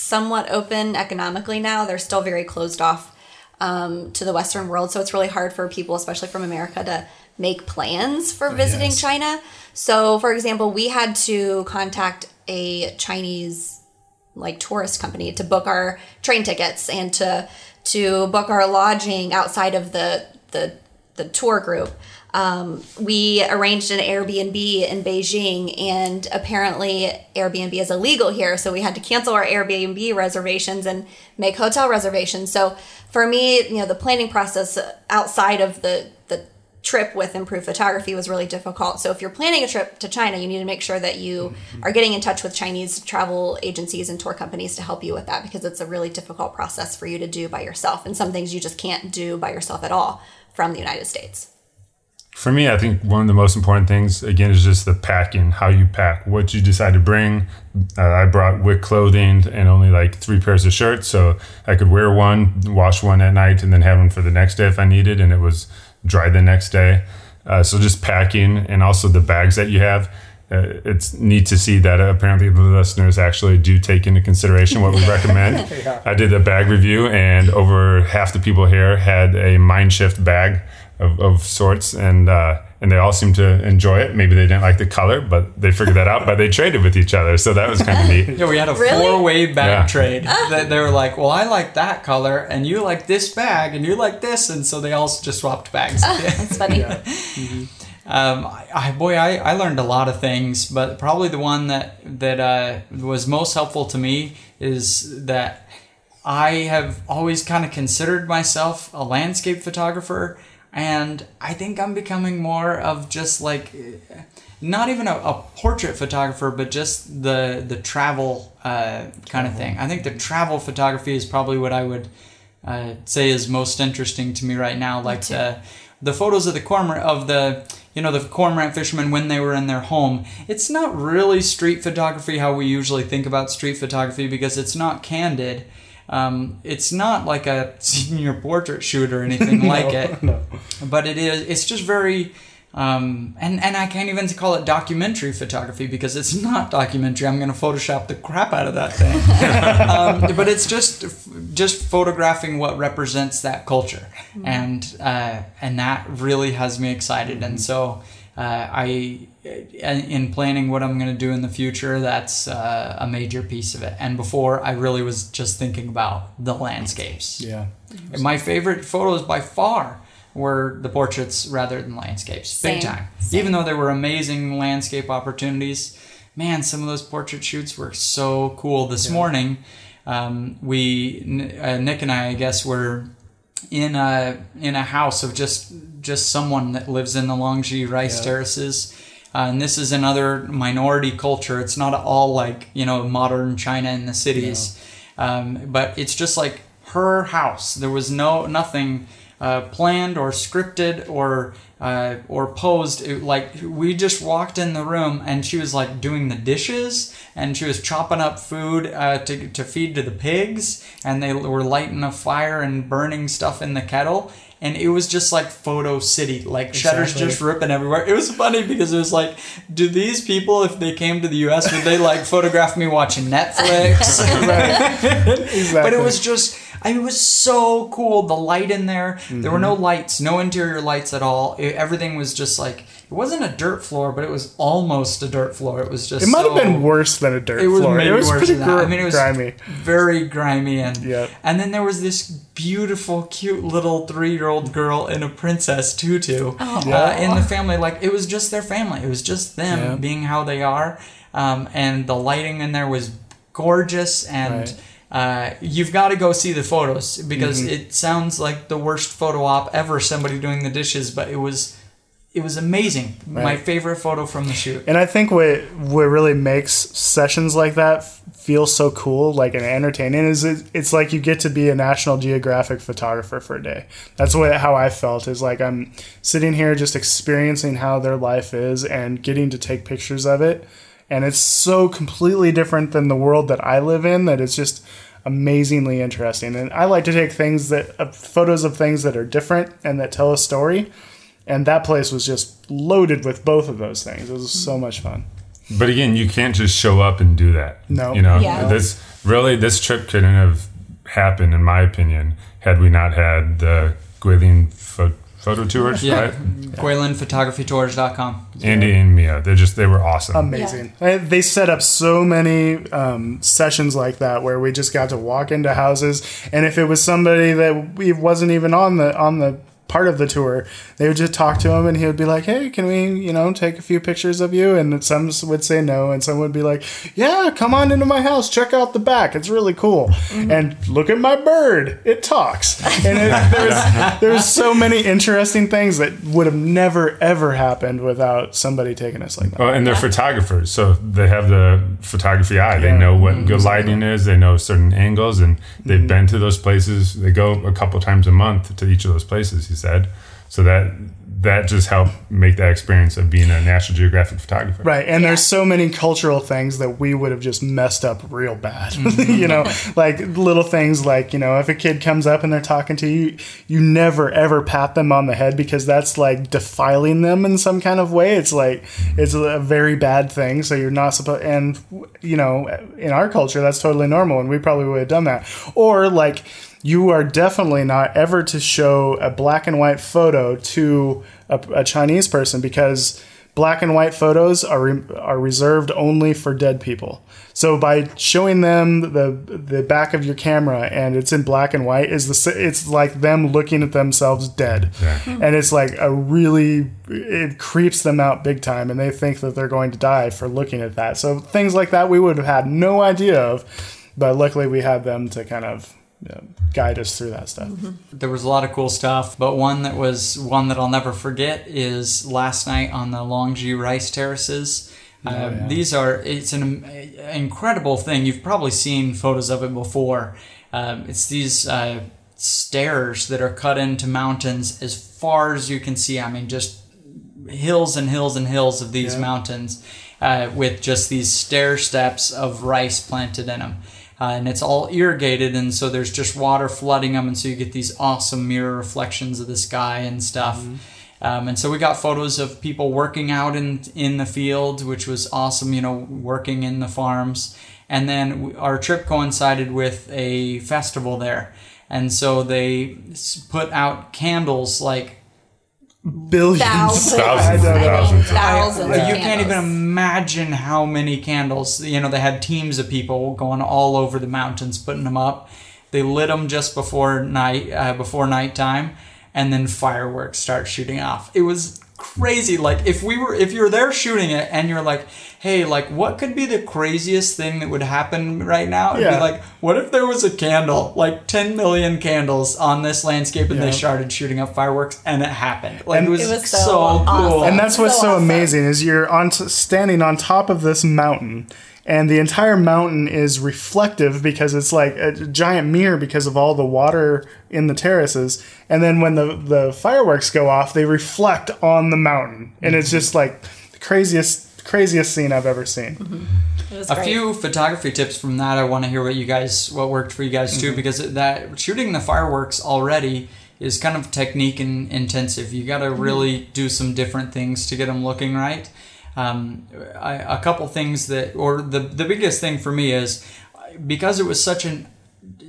somewhat open economically now, they're still very closed off um, to the Western world. So it's really hard for people, especially from America, to make plans for visiting yes. China. So, for example, we had to contact a Chinese like tourist company to book our train tickets and to to book our lodging outside of the the the tour group. Um, we arranged an Airbnb in Beijing, and apparently Airbnb is illegal here, so we had to cancel our Airbnb reservations and make hotel reservations. So for me, you know, the planning process outside of the the trip with improved photography was really difficult. So if you're planning a trip to China, you need to make sure that you are getting in touch with Chinese travel agencies and tour companies to help you with that because it's a really difficult process for you to do by yourself and some things you just can't do by yourself at all from the United States. For me, I think one of the most important things, again, is just the packing, how you pack, what you decide to bring. Uh, I brought wick clothing and only like three pairs of shirts, so I could wear one, wash one at night, and then have one for the next day if I needed, and it was dry the next day. Uh, so just packing and also the bags that you have. Uh, it's neat to see that uh, apparently the listeners actually do take into consideration what we recommend. I did a bag review, and over half the people here had a Mindshift bag of, of sorts, and uh, and they all seemed to enjoy it. Maybe they didn't like the color, but they figured that out. But they traded with each other, so that was kind of neat. Yeah, we had a Really? four-way bag Yeah. trade. That they were like, "Well, I like that color, and you like this bag, and you like this," and so they all just swapped bags. That's funny. Um, I, I boy, I, I learned a lot of things, but probably the one that that uh, was most helpful to me is that I have always kind of considered myself a landscape photographer, and I think I'm becoming more of just like not even a, a portrait photographer, but just the the travel uh, kind of thing. I think the travel photography is probably what I would uh, say is most interesting to me right now. Like the the photos of the cormor of the you know the cormorant fishermen when they were in their home. It's not really street photography how we usually think about street photography because it's not candid. Um, it's not like a senior portrait shoot or anything like it no. but it is it's just very um, and and I can't even call it documentary photography because it's not documentary. I'm going to Photoshop the crap out of that thing, um, but it's just just photographing what represents that culture, and uh, and that really has me excited. And so uh, I, in planning what I'm going to do in the future, that's uh, a major piece of it. And before, I really was just thinking about the landscapes. Yeah. My favorite photos by far were the portraits rather than landscapes. Big Same. time. Even though there were amazing landscape opportunities, man, some of those portrait shoots were so cool. This morning, um, we uh, Nick and I, I guess, were in a in a house of just just someone that lives in the Longji rice terraces. Uh, and this is another minority culture. It's not at all like you know modern China in the cities, um, but it's just like her house. There was no nothing uh, planned or scripted or uh, or posed. It, like we just walked in the room and she was like doing the dishes and she was chopping up food uh, to to feed to the pigs and they were lighting a fire and burning stuff in the kettle. And it was just like photo city, like shutters Exactly. just ripping everywhere. It was funny because it was like, do these people, if they came to the U.S., would they like photograph me watching Netflix? Exactly. But it was just, I mean, it was so cool. The light in there, there were no Mm-hmm. lights, no interior lights at all. It, everything was just like, it wasn't a dirt floor, but it was almost a dirt floor. It was just. It might have been worse than a dirt It was floor. it was pretty. I mean, it was grimy. very grimy and Yep. and then there was this beautiful, cute little three-year-old girl in a princess tutu uh, in the family. Like it was just their family. It was just them Yeah. being how they are, um, and the lighting in there was gorgeous and. Right. Uh, you've got to go see the photos because Mm-hmm. it sounds like the worst photo op ever. Somebody doing the dishes, but it was, it was amazing. My favorite photo from the shoot. And I think what what really makes sessions like that feel so cool, like and entertaining, is it, it's like you get to be a National Geographic photographer for a day. That's what how I felt. Is like I'm sitting here just experiencing how their life is and getting to take pictures of it, and it's so completely different than the world that I live in that it's just amazingly interesting. And I like to take things that uh, photos of things that are different and that tell a story. And that place was just loaded with both of those things. It was so much fun. But again, you can't just show up and do that. No. You know, Yeah. this really this trip couldn't have happened, in my opinion, had we not had the Guilin pho- photo tours, Yeah, right? GuilinPhotographyTours.com. Andy and Mia, they just they were awesome. Amazing. They- They set up so many um, sessions like that where we just got to walk into houses, and if it was somebody that we wasn't even on the on the part of the tour, they would just talk to him, and he would be like, "Hey, can we, you know, take a few pictures of you?" And some would say no, and some would be like, "Yeah, come on into my house, check out the back, it's really cool." Mm-hmm. And look at my bird, it talks. And it, there's there's so many interesting things that would have never ever happened without somebody taking us like that. Well, and they're photographers, so they have the photography eye. They know what mm-hmm. good lighting is. They know certain angles, and they've mm-hmm. been to those places. They go a couple times a month to each of those places. He said, so that that just helped make that experience of being a National Geographic photographer. Right, and there's so many cultural things that we would have just messed up real bad. Mm-hmm. you know, like little things like you know, if a kid comes up and they're talking to you, you never ever pat them on the head because that's like defiling them in some kind of way. It's like it's a very bad thing. So you're not supposed. And you know, in our culture, that's totally normal, and we probably would have done that. Or like you are definitely not ever to show a black and white photo to a, a Chinese person because black and white photos are re- are reserved only for dead people. So by showing them the the back of your camera and it's in black and white is the it's like them looking at themselves dead, Yeah. Hmm. and it's like a really it creeps them out big time, and they think that they're going to die for looking at that. So things like that we would have had no idea of, but luckily we had them to kind of you know, guide us through that stuff. there was a lot of cool stuff, but one that was one that I'll never forget is last night on the Longji rice terraces. Uh, These are it's an incredible thing. You've probably seen photos of it before. Um, it's these uh, stairs that are cut into mountains as far as you can see. I mean, just hills and hills and hills of these Yeah. mountains uh, with just these stair steps of rice planted in them. Uh, and it's all irrigated, and so there's just water flooding them, and so you get these awesome mirror reflections of the sky and stuff. Um, and so we got photos of people working out in in the field, which was awesome. You know, working in the farms. And then our trip coincided with a festival there, and so they put out candles like Billions. Thousands. Thousands I mean, thousands. thousands. you can't even imagine how many candles. You know, they had teams of people going all over the mountains putting them up. They lit them just before night, uh, before nighttime, and then fireworks start shooting off. It was crazy. Like if we were, if you're there shooting it, and you're like, "Hey, like what could be the craziest thing that would happen right now?" It'd be like, "What if there was a candle, like 10 million candles on this landscape, and Yeah. they started shooting up fireworks, and it happened." Like And- it was, It was so, so cool. awesome. and that's what's So so awesome. amazing is you're on t- standing on top of this mountain and the entire mountain is reflective because it's like a giant mirror because of all the water in the terraces. And then when the the fireworks go off, they reflect on the mountain, and it's just like the craziest craziest scene I've ever seen. Mm-hmm. It was a few photography tips from that. I want to hear what you guys, what worked for you guys too, mm-hmm. because that shooting the fireworks already is kind of technique and intensive. You got to mm-hmm. really do some different things to get them looking right. Um, I, a couple things that, or the the biggest thing for me is because it was such an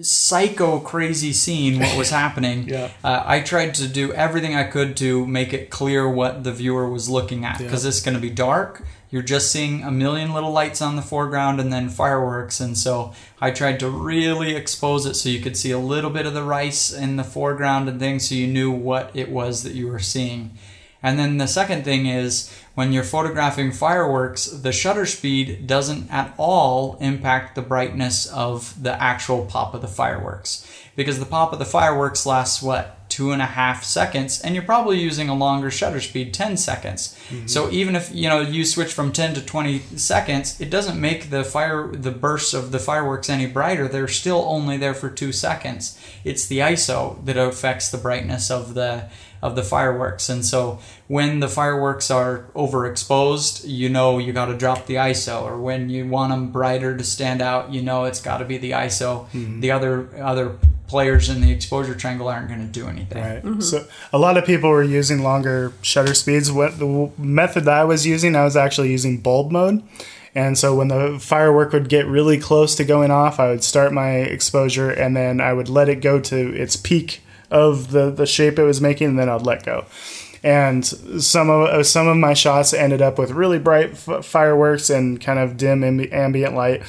psycho crazy scene what was happening Yeah. uh, i tried to do everything i could to make it clear what the viewer was looking at because it's going to be dark. You're just seeing a million little lights on the foreground and then fireworks and so i tried to really expose it so you could see a little bit of the rice in the foreground and things so you knew what it was that you were seeing. And then the second thing is when you're photographing fireworks, the shutter speed doesn't at all impact the brightness of the actual pop of the fireworks. Because the pop of the fireworks lasts what? Two and a half seconds, and you're probably using a longer shutter speed, 10 seconds. Mm-hmm. So even if you know you switch from 10 to 20 seconds, it doesn't make the fire the bursts of the fireworks any brighter. They're still only there for two seconds. It's the ISO that affects the brightness of the of the fireworks. And so when the fireworks are overexposed, you know you got to drop the ISO. Or when you want them brighter to stand out, you know it's got to be the ISO. Mm-hmm. The other other players in the exposure triangle aren't going to do anything. Right. Mm-hmm. So a lot of people were using longer shutter speeds. What the method that I was using, I was actually using bulb mode. And so when the firework would get really close to going off, I would start my exposure and then I would let it go to its peak of the, the shape it was making, and then I'd let go. And some of uh, some of my shots ended up with really bright f- fireworks and kind of dim ambi- ambient light.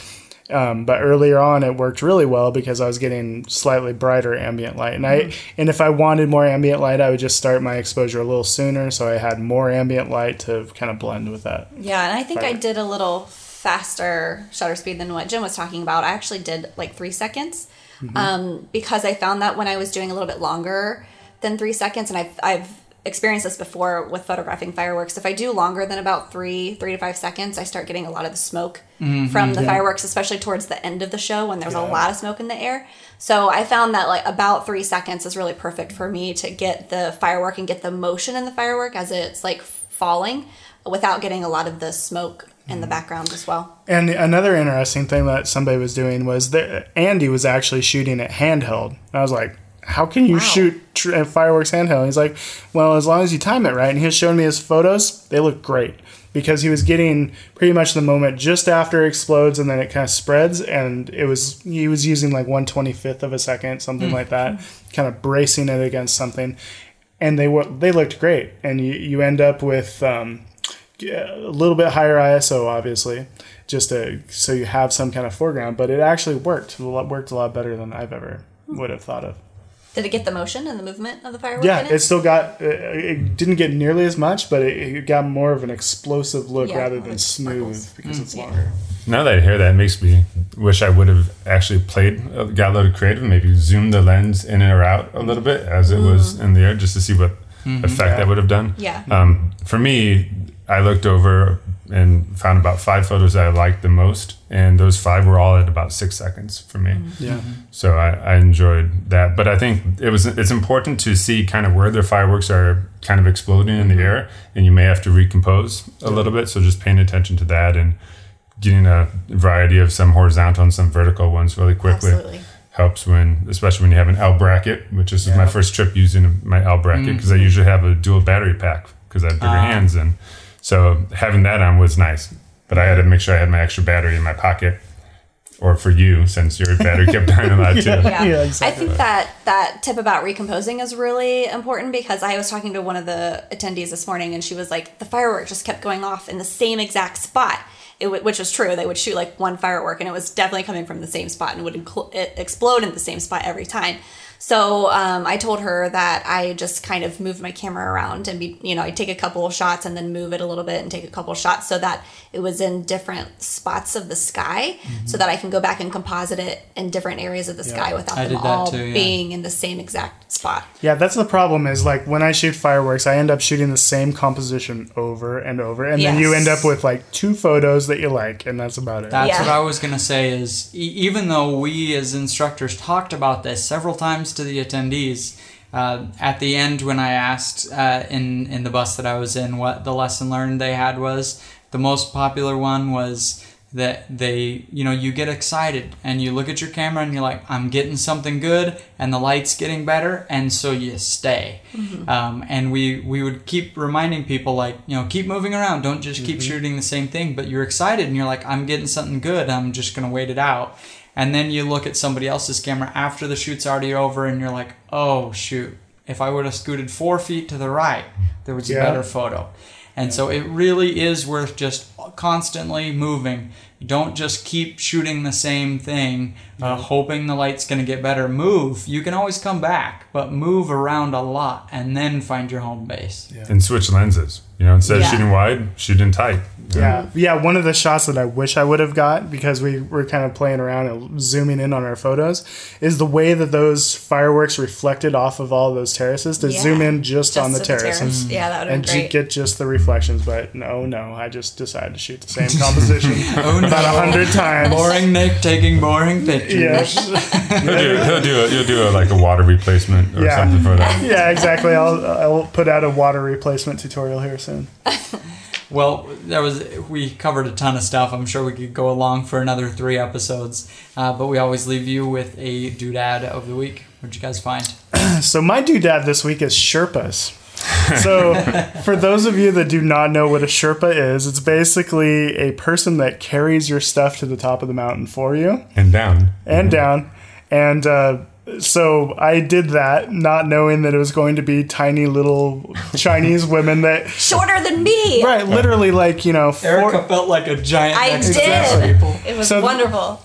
Um, but earlier on, it worked really well because I was getting slightly brighter ambient light, and I and if I wanted more ambient light, I would just start my exposure a little sooner, so I had more ambient light to kind of blend with that. Yeah, and I think I did a little faster shutter speed than what Jim was talking about. I actually did like three seconds um, because I found that when I was doing a little bit longer than three seconds, and I've, I've experienced this before with photographing fireworks. If I do longer than about three, three to five seconds, I start getting a lot of the smoke from the fireworks, especially towards the end of the show when there's a lot of smoke in the air. So I found that like about three seconds is really perfect for me to get the firework and get the motion in the firework as it's like falling without getting a lot of the smoke in the background as well. And another interesting thing that somebody was doing was that Andy was actually shooting it handheld. I was like, "How can you Wow. shoot tr- fireworks handheld?" He's like, "Well, as long as you time it right." And he was showing me his photos; they look great because he was getting pretty much the moment just after it explodes, and then it kind of spreads. And it was he was using like one twenty fifth of a second, something like that, kind of bracing it against something. And they were they looked great, and you you end up with. Um, a little bit higher ISO, obviously, just to, so you have some kind of foreground. But it actually worked. It worked a lot better than I've ever would have thought of. Did it get the motion and the movement of the firework Yeah, in it? it still got. Uh, it didn't get nearly as much, but it, it got more of an explosive look Yeah, rather than smooth sparkles. because it's yeah. longer. Now that I hear that, it makes me wish I would have actually played, uh, got a little creative, maybe zoomed the lens in or out a little bit as it was in the air, just to see what effect that would have done. Yeah. Um, for me, I looked over and found about five photos that I liked the most, and those five were all at about six seconds for me. Mm-hmm. Yeah, So I, I enjoyed that, but I think it was it's important to see kind of where the fireworks are kind of exploding in the mm-hmm. air, and you may have to recompose a little bit. So just paying attention to that and getting a variety of some horizontal and some vertical ones really quickly Absolutely. helps when, especially when you have an L bracket, which this is my first trip using my L bracket mm-hmm. because I usually have a dual battery pack because I have bigger ah. hands, and so having that on was nice. But I had to make sure I had my extra battery in my pocket. Or for you, since your battery kept dying a lot too. Yeah. Yeah, I think that that tip about recomposing is really important because I was talking to one of the attendees this morning and she was like, the firework just kept going off in the same exact spot. It, w- which was true. They would shoot like one firework and it was definitely coming from the same spot and would incl- it explode in the same spot every time. So um, I told her that I just kind of moved my camera around and be, you know, I take a couple of shots and then move it a little bit and take a couple of shots so that it was in different spots of the sky, so that I can go back and composite it in different areas of the sky without I them all too, yeah. being in the same exact spot. Yeah, that's the problem. Is like when I shoot fireworks, I end up shooting the same composition over and over, and then you end up with like two photos that you like, and that's about it. That's Yeah. what I was going to say is e- even though we as instructors talked about this several times to the attendees, uh, at the end when I asked uh, in, in the bus that I was in what the lesson learned they had was, the most popular one was that they, you know, you get excited and you look at your camera and you're like, I'm getting something good and the light's getting better. And so you stay. Um, and we, we would keep reminding people like, you know, keep moving around. Don't just keep shooting the same thing, but you're excited and you're like, I'm getting something good. I'm just going to wait it out. And then you look at somebody else's camera after the shoot's already over and you're like, oh, shoot. If I would have scooted four feet to the right, there was a better photo. And so it really is worth just constantly moving. Don't just keep shooting the same thing, uh, hoping the light's going to get better. Move. You can always come back, but move around a lot and then find your home base. Yeah. And switch lenses. You know, instead Yeah. of shooting wide, shoot in tight. Yeah, yeah. One of the shots that I wish I would have got because we were kind of playing around and zooming in on our photos is the way that those fireworks reflected off of all those terraces to Yeah. zoom in just, on the to terraces. Yeah, that would have And great. get just the reflections, but no, no, I just decided to shoot the same composition Oh about a hundred times. Boring Nick taking boring pictures. Yeah, He'll do, he'll do it. You'll do a, like a water replacement or Yeah. something for that. yeah, exactly. I'll I'll put out a water replacement tutorial here soon. Well, there was we covered a ton of stuff. I'm sure we could go along for another three episodes, uh, but we always leave you with a doodad of the week. What'd you guys find? So my doodad this week is Sherpas. So for those of you that do not know what a Sherpa is, it's basically a person that carries your stuff to the top of the mountain for you And down. and down. And uh, so I did that, not knowing that it was going to be tiny little Chinese women that, Shorter than me. right, literally like you know, Erica felt like a giant. I did. people. It was So- wonderful.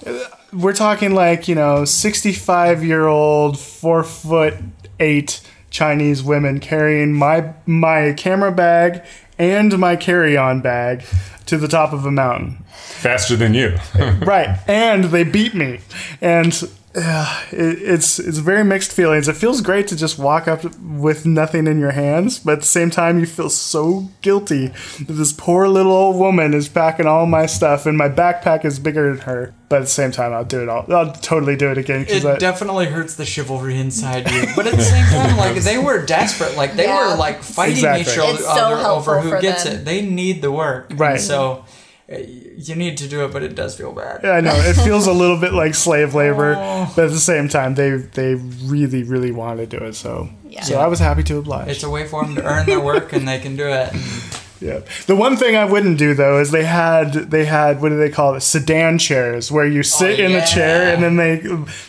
we're talking like you know, sixty-five year old, four foot eight Chinese women carrying my my camera bag and my carry-on bag to the top of a mountain. Faster than you. right and they beat me and uh, it, it's it's very mixed feelings it feels great to just walk up with nothing in your hands but at the same time you feel so guilty that this poor little old woman is packing all my stuff and my backpack is bigger than her but at the same time i'll do it all i'll totally do it again It because I, definitely hurts the chivalry inside you, but at the same time, like they were desperate. Like they Yeah. were like fighting Exactly. each other, so over who gets them. it. They need the work, And Right. so uh, you need to do it, but it does feel bad. Yeah, I know it feels a little bit like slave labor, Oh. but at the same time, they they really really want to do it. So Yeah. so I was happy to oblige. It's a way for them to earn their work, and they can do it. Yeah. The one thing I wouldn't do though is they had they had what do they call it sedan chairs where you oh, sit in the chair and then they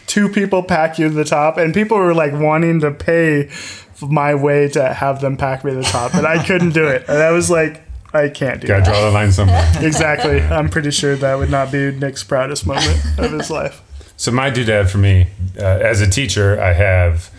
two people pack you to the top and people were like wanting to pay my way to have them pack me to the top but I couldn't do it and I was like I can't do Gotta that. draw the line somewhere. Exactly. I'm pretty sure that would not be Nick's proudest moment of his life. So my doodad for me, uh, as a teacher, I have,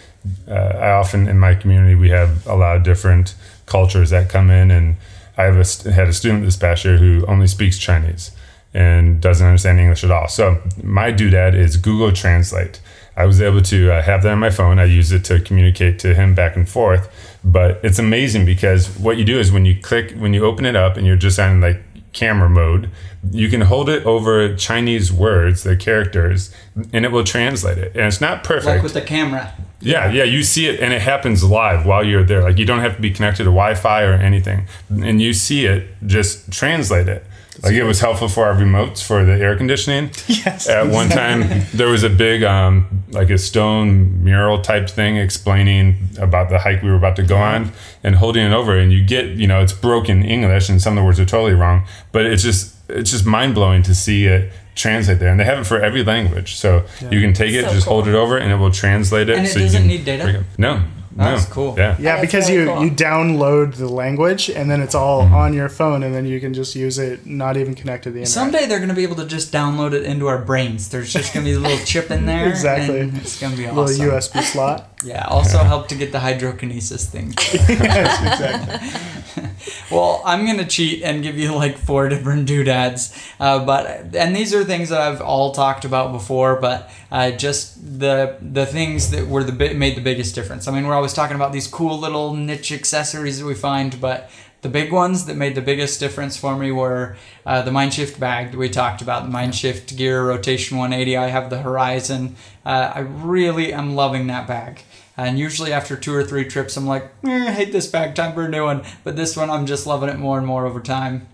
uh, I often in my community we have a lot of different cultures that come in, and I have a, had a student this past year who only speaks Chinese and doesn't understand English at all. So my doodad is Google Translate. I was able to uh, have that on my phone. I use it to communicate to him back and forth. But it's amazing because what you do is when you click, when you open it up and you're just on like camera mode, you can hold it over Chinese words, the characters, and it will translate it. And it's not perfect. like with the camera, Yeah, yeah, you see it and it happens live while you're there. Like you don't have to be connected to Wi-Fi or anything, and you see it just translate it. Like it was helpful for our remotes for the air conditioning. Yes. At one time, there was a big, um, like a stone mural type thing explaining about the hike we were about to go on, and holding it over, and you get, you know, it's broken English, and some of the words are totally wrong, but it's just, it's just mind blowing to see it translate there, and they have it for every language, so you can take it, So just cool. hold it over, and it will translate it. And it so you doesn't can need data? No, That's No. cool. Yeah. Yeah, That's because really you cool. you download the language and then it's all on your phone and then you can just use it not even connected to the internet. Someday they're going to be able to just download it into our brains. There's just going to be a little chip in there. Exactly. and It's going to be awesome. little. USB slot. Yeah. Also help to get the hydrokinesis thing. yes, exactly. Well, I'm gonna cheat and give you like four different doodads, uh, but and these are things that I've all talked about before, but uh, just the the things that were the bi- made the biggest difference. I mean, we're always talking about these cool little niche accessories that we find, but the big ones that made the biggest difference for me were uh, the Mindshift bag that we talked about, the Mindshift Gear Rotation 180. I have the Horizon. Uh, I really am loving that bag. And usually after two or three trips, I'm like, "Eh, I hate this bag, time for a new one. But this one, I'm just loving it more and more over time.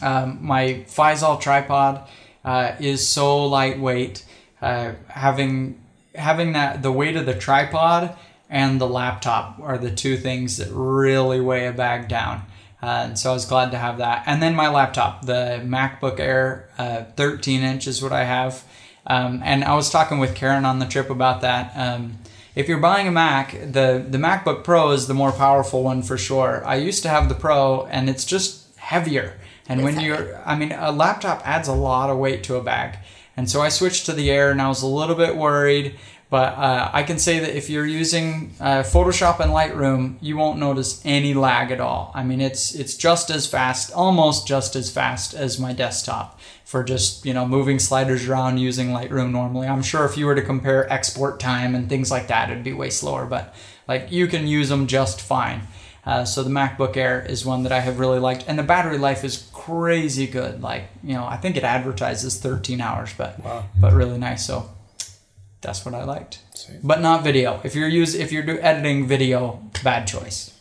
Um, my Feisol tripod uh, is so lightweight. Uh, having having that the weight of the tripod and the laptop are the two things that really weigh a bag down. Uh, and so I was glad to have that. And then my laptop, the MacBook Air, uh, 13 inch is what I have. Um, and I was talking with Karen on the trip about that. Um, if you're buying a Mac, the the MacBook Pro is the more powerful one for sure. I used to have the Pro, and it's just heavier. And when you're, I mean, a laptop adds a lot of weight to a bag. And so I switched to the Air, and I was a little bit worried. But uh, I can say that if you're using uh, Photoshop and Lightroom, you won't notice any lag at all. I mean, it's it's just as fast, almost just as fast as my desktop for just you know moving sliders around using Lightroom normally. I'm sure if you were to compare export time and things like that, it'd be way slower. But like you can use them just fine. Uh, so the MacBook Air is one that I have really liked, and the battery life is crazy good. Like you know, I think it advertises 13 hours, but wow. but really nice. So that's what I liked, but not video. If you're use if you're do editing video, bad choice.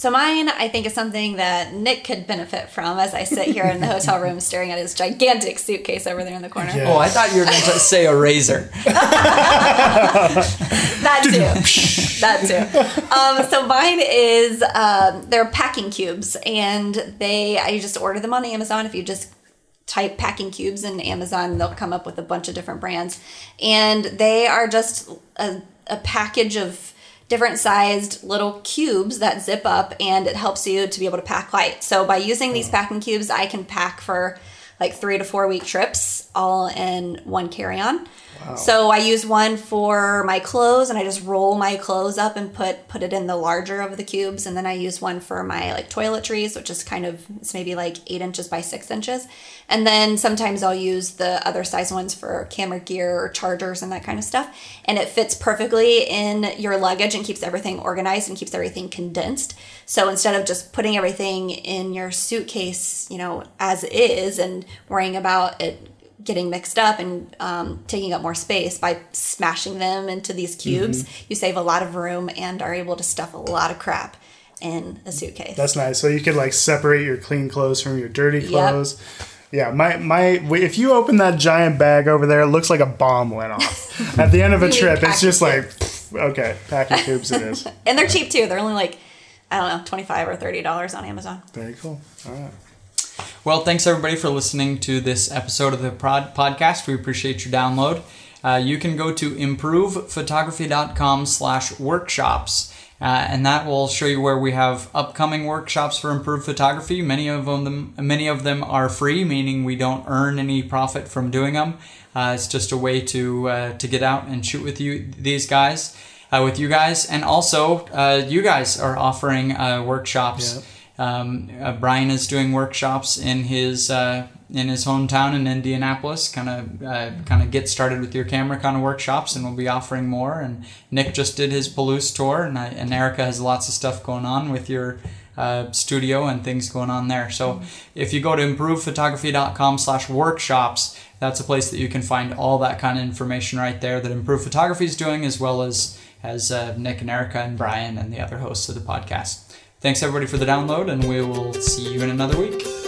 So mine, I think, is something that Nick could benefit from as I sit here in the hotel room staring at his gigantic suitcase over there in the corner. Yeah. Oh, I thought you were going to say a razor. That too. that too. Um, so mine is um, they're packing cubes, and they I just order them on Amazon. If you just type packing cubes in Amazon, they'll come up with a bunch of different brands, and they are just a, a package of different sized little cubes that zip up and it helps you to be able to pack light. So by using these hmm. packing cubes, I can pack for like 3 to 4 week trips all in one So I use one for my clothes, and I just roll my clothes up and put put it in the larger of the cubes, and then I use one for my like toiletries, which is kind of it's maybe like eight inches by six inches, and then sometimes I'll use the other size ones for camera gear or chargers and that kind of stuff, and it fits perfectly in your luggage and keeps everything organized and keeps everything condensed. So instead of just putting everything in your suitcase, you know, as is, and worrying about it getting mixed up and um, taking up more space by smashing them into these cubes you save a lot of room and are able to stuff a lot of crap in a suitcase That's nice. So you could like separate your clean clothes from your dirty clothes. Yeah, my my if you open that giant bag over there, it looks like a bomb went off. At the end of a trip, it's just like cubes. okay, packing cubes it is. and they're cheap too they're only like i don't know 25 or 30 dollars on amazon Very cool. All right. Well, thanks everybody for listening to this episode of the prod- podcast. We appreciate your download. Uh, you can go to improvephotography.com slash workshops. Uh, and that will show you where we have upcoming workshops for improved photography. Many of them, many of them are free, meaning we don't earn any profit from doing them. Uh, it's just a way to uh, to get out and shoot with you these guys, uh, with you guys, and also uh, you guys are offering uh, workshops. Um, uh, Brian is doing workshops in his uh, in his hometown in Indianapolis. Kind of uh, kind of get started with your camera kind of workshops, and we'll be offering more. And Nick just did his Palouse tour, and, I, and Erica has lots of stuff going on with your uh, studio and things going on there. So if you go to improvephotography.com/workshops, that's a place that you can find all that kind of information right there that Improve Photography is doing, as well as as uh, Nick and Erica and Brian and the other hosts of the podcast. Thanks everybody for the download, and we will see you in another week.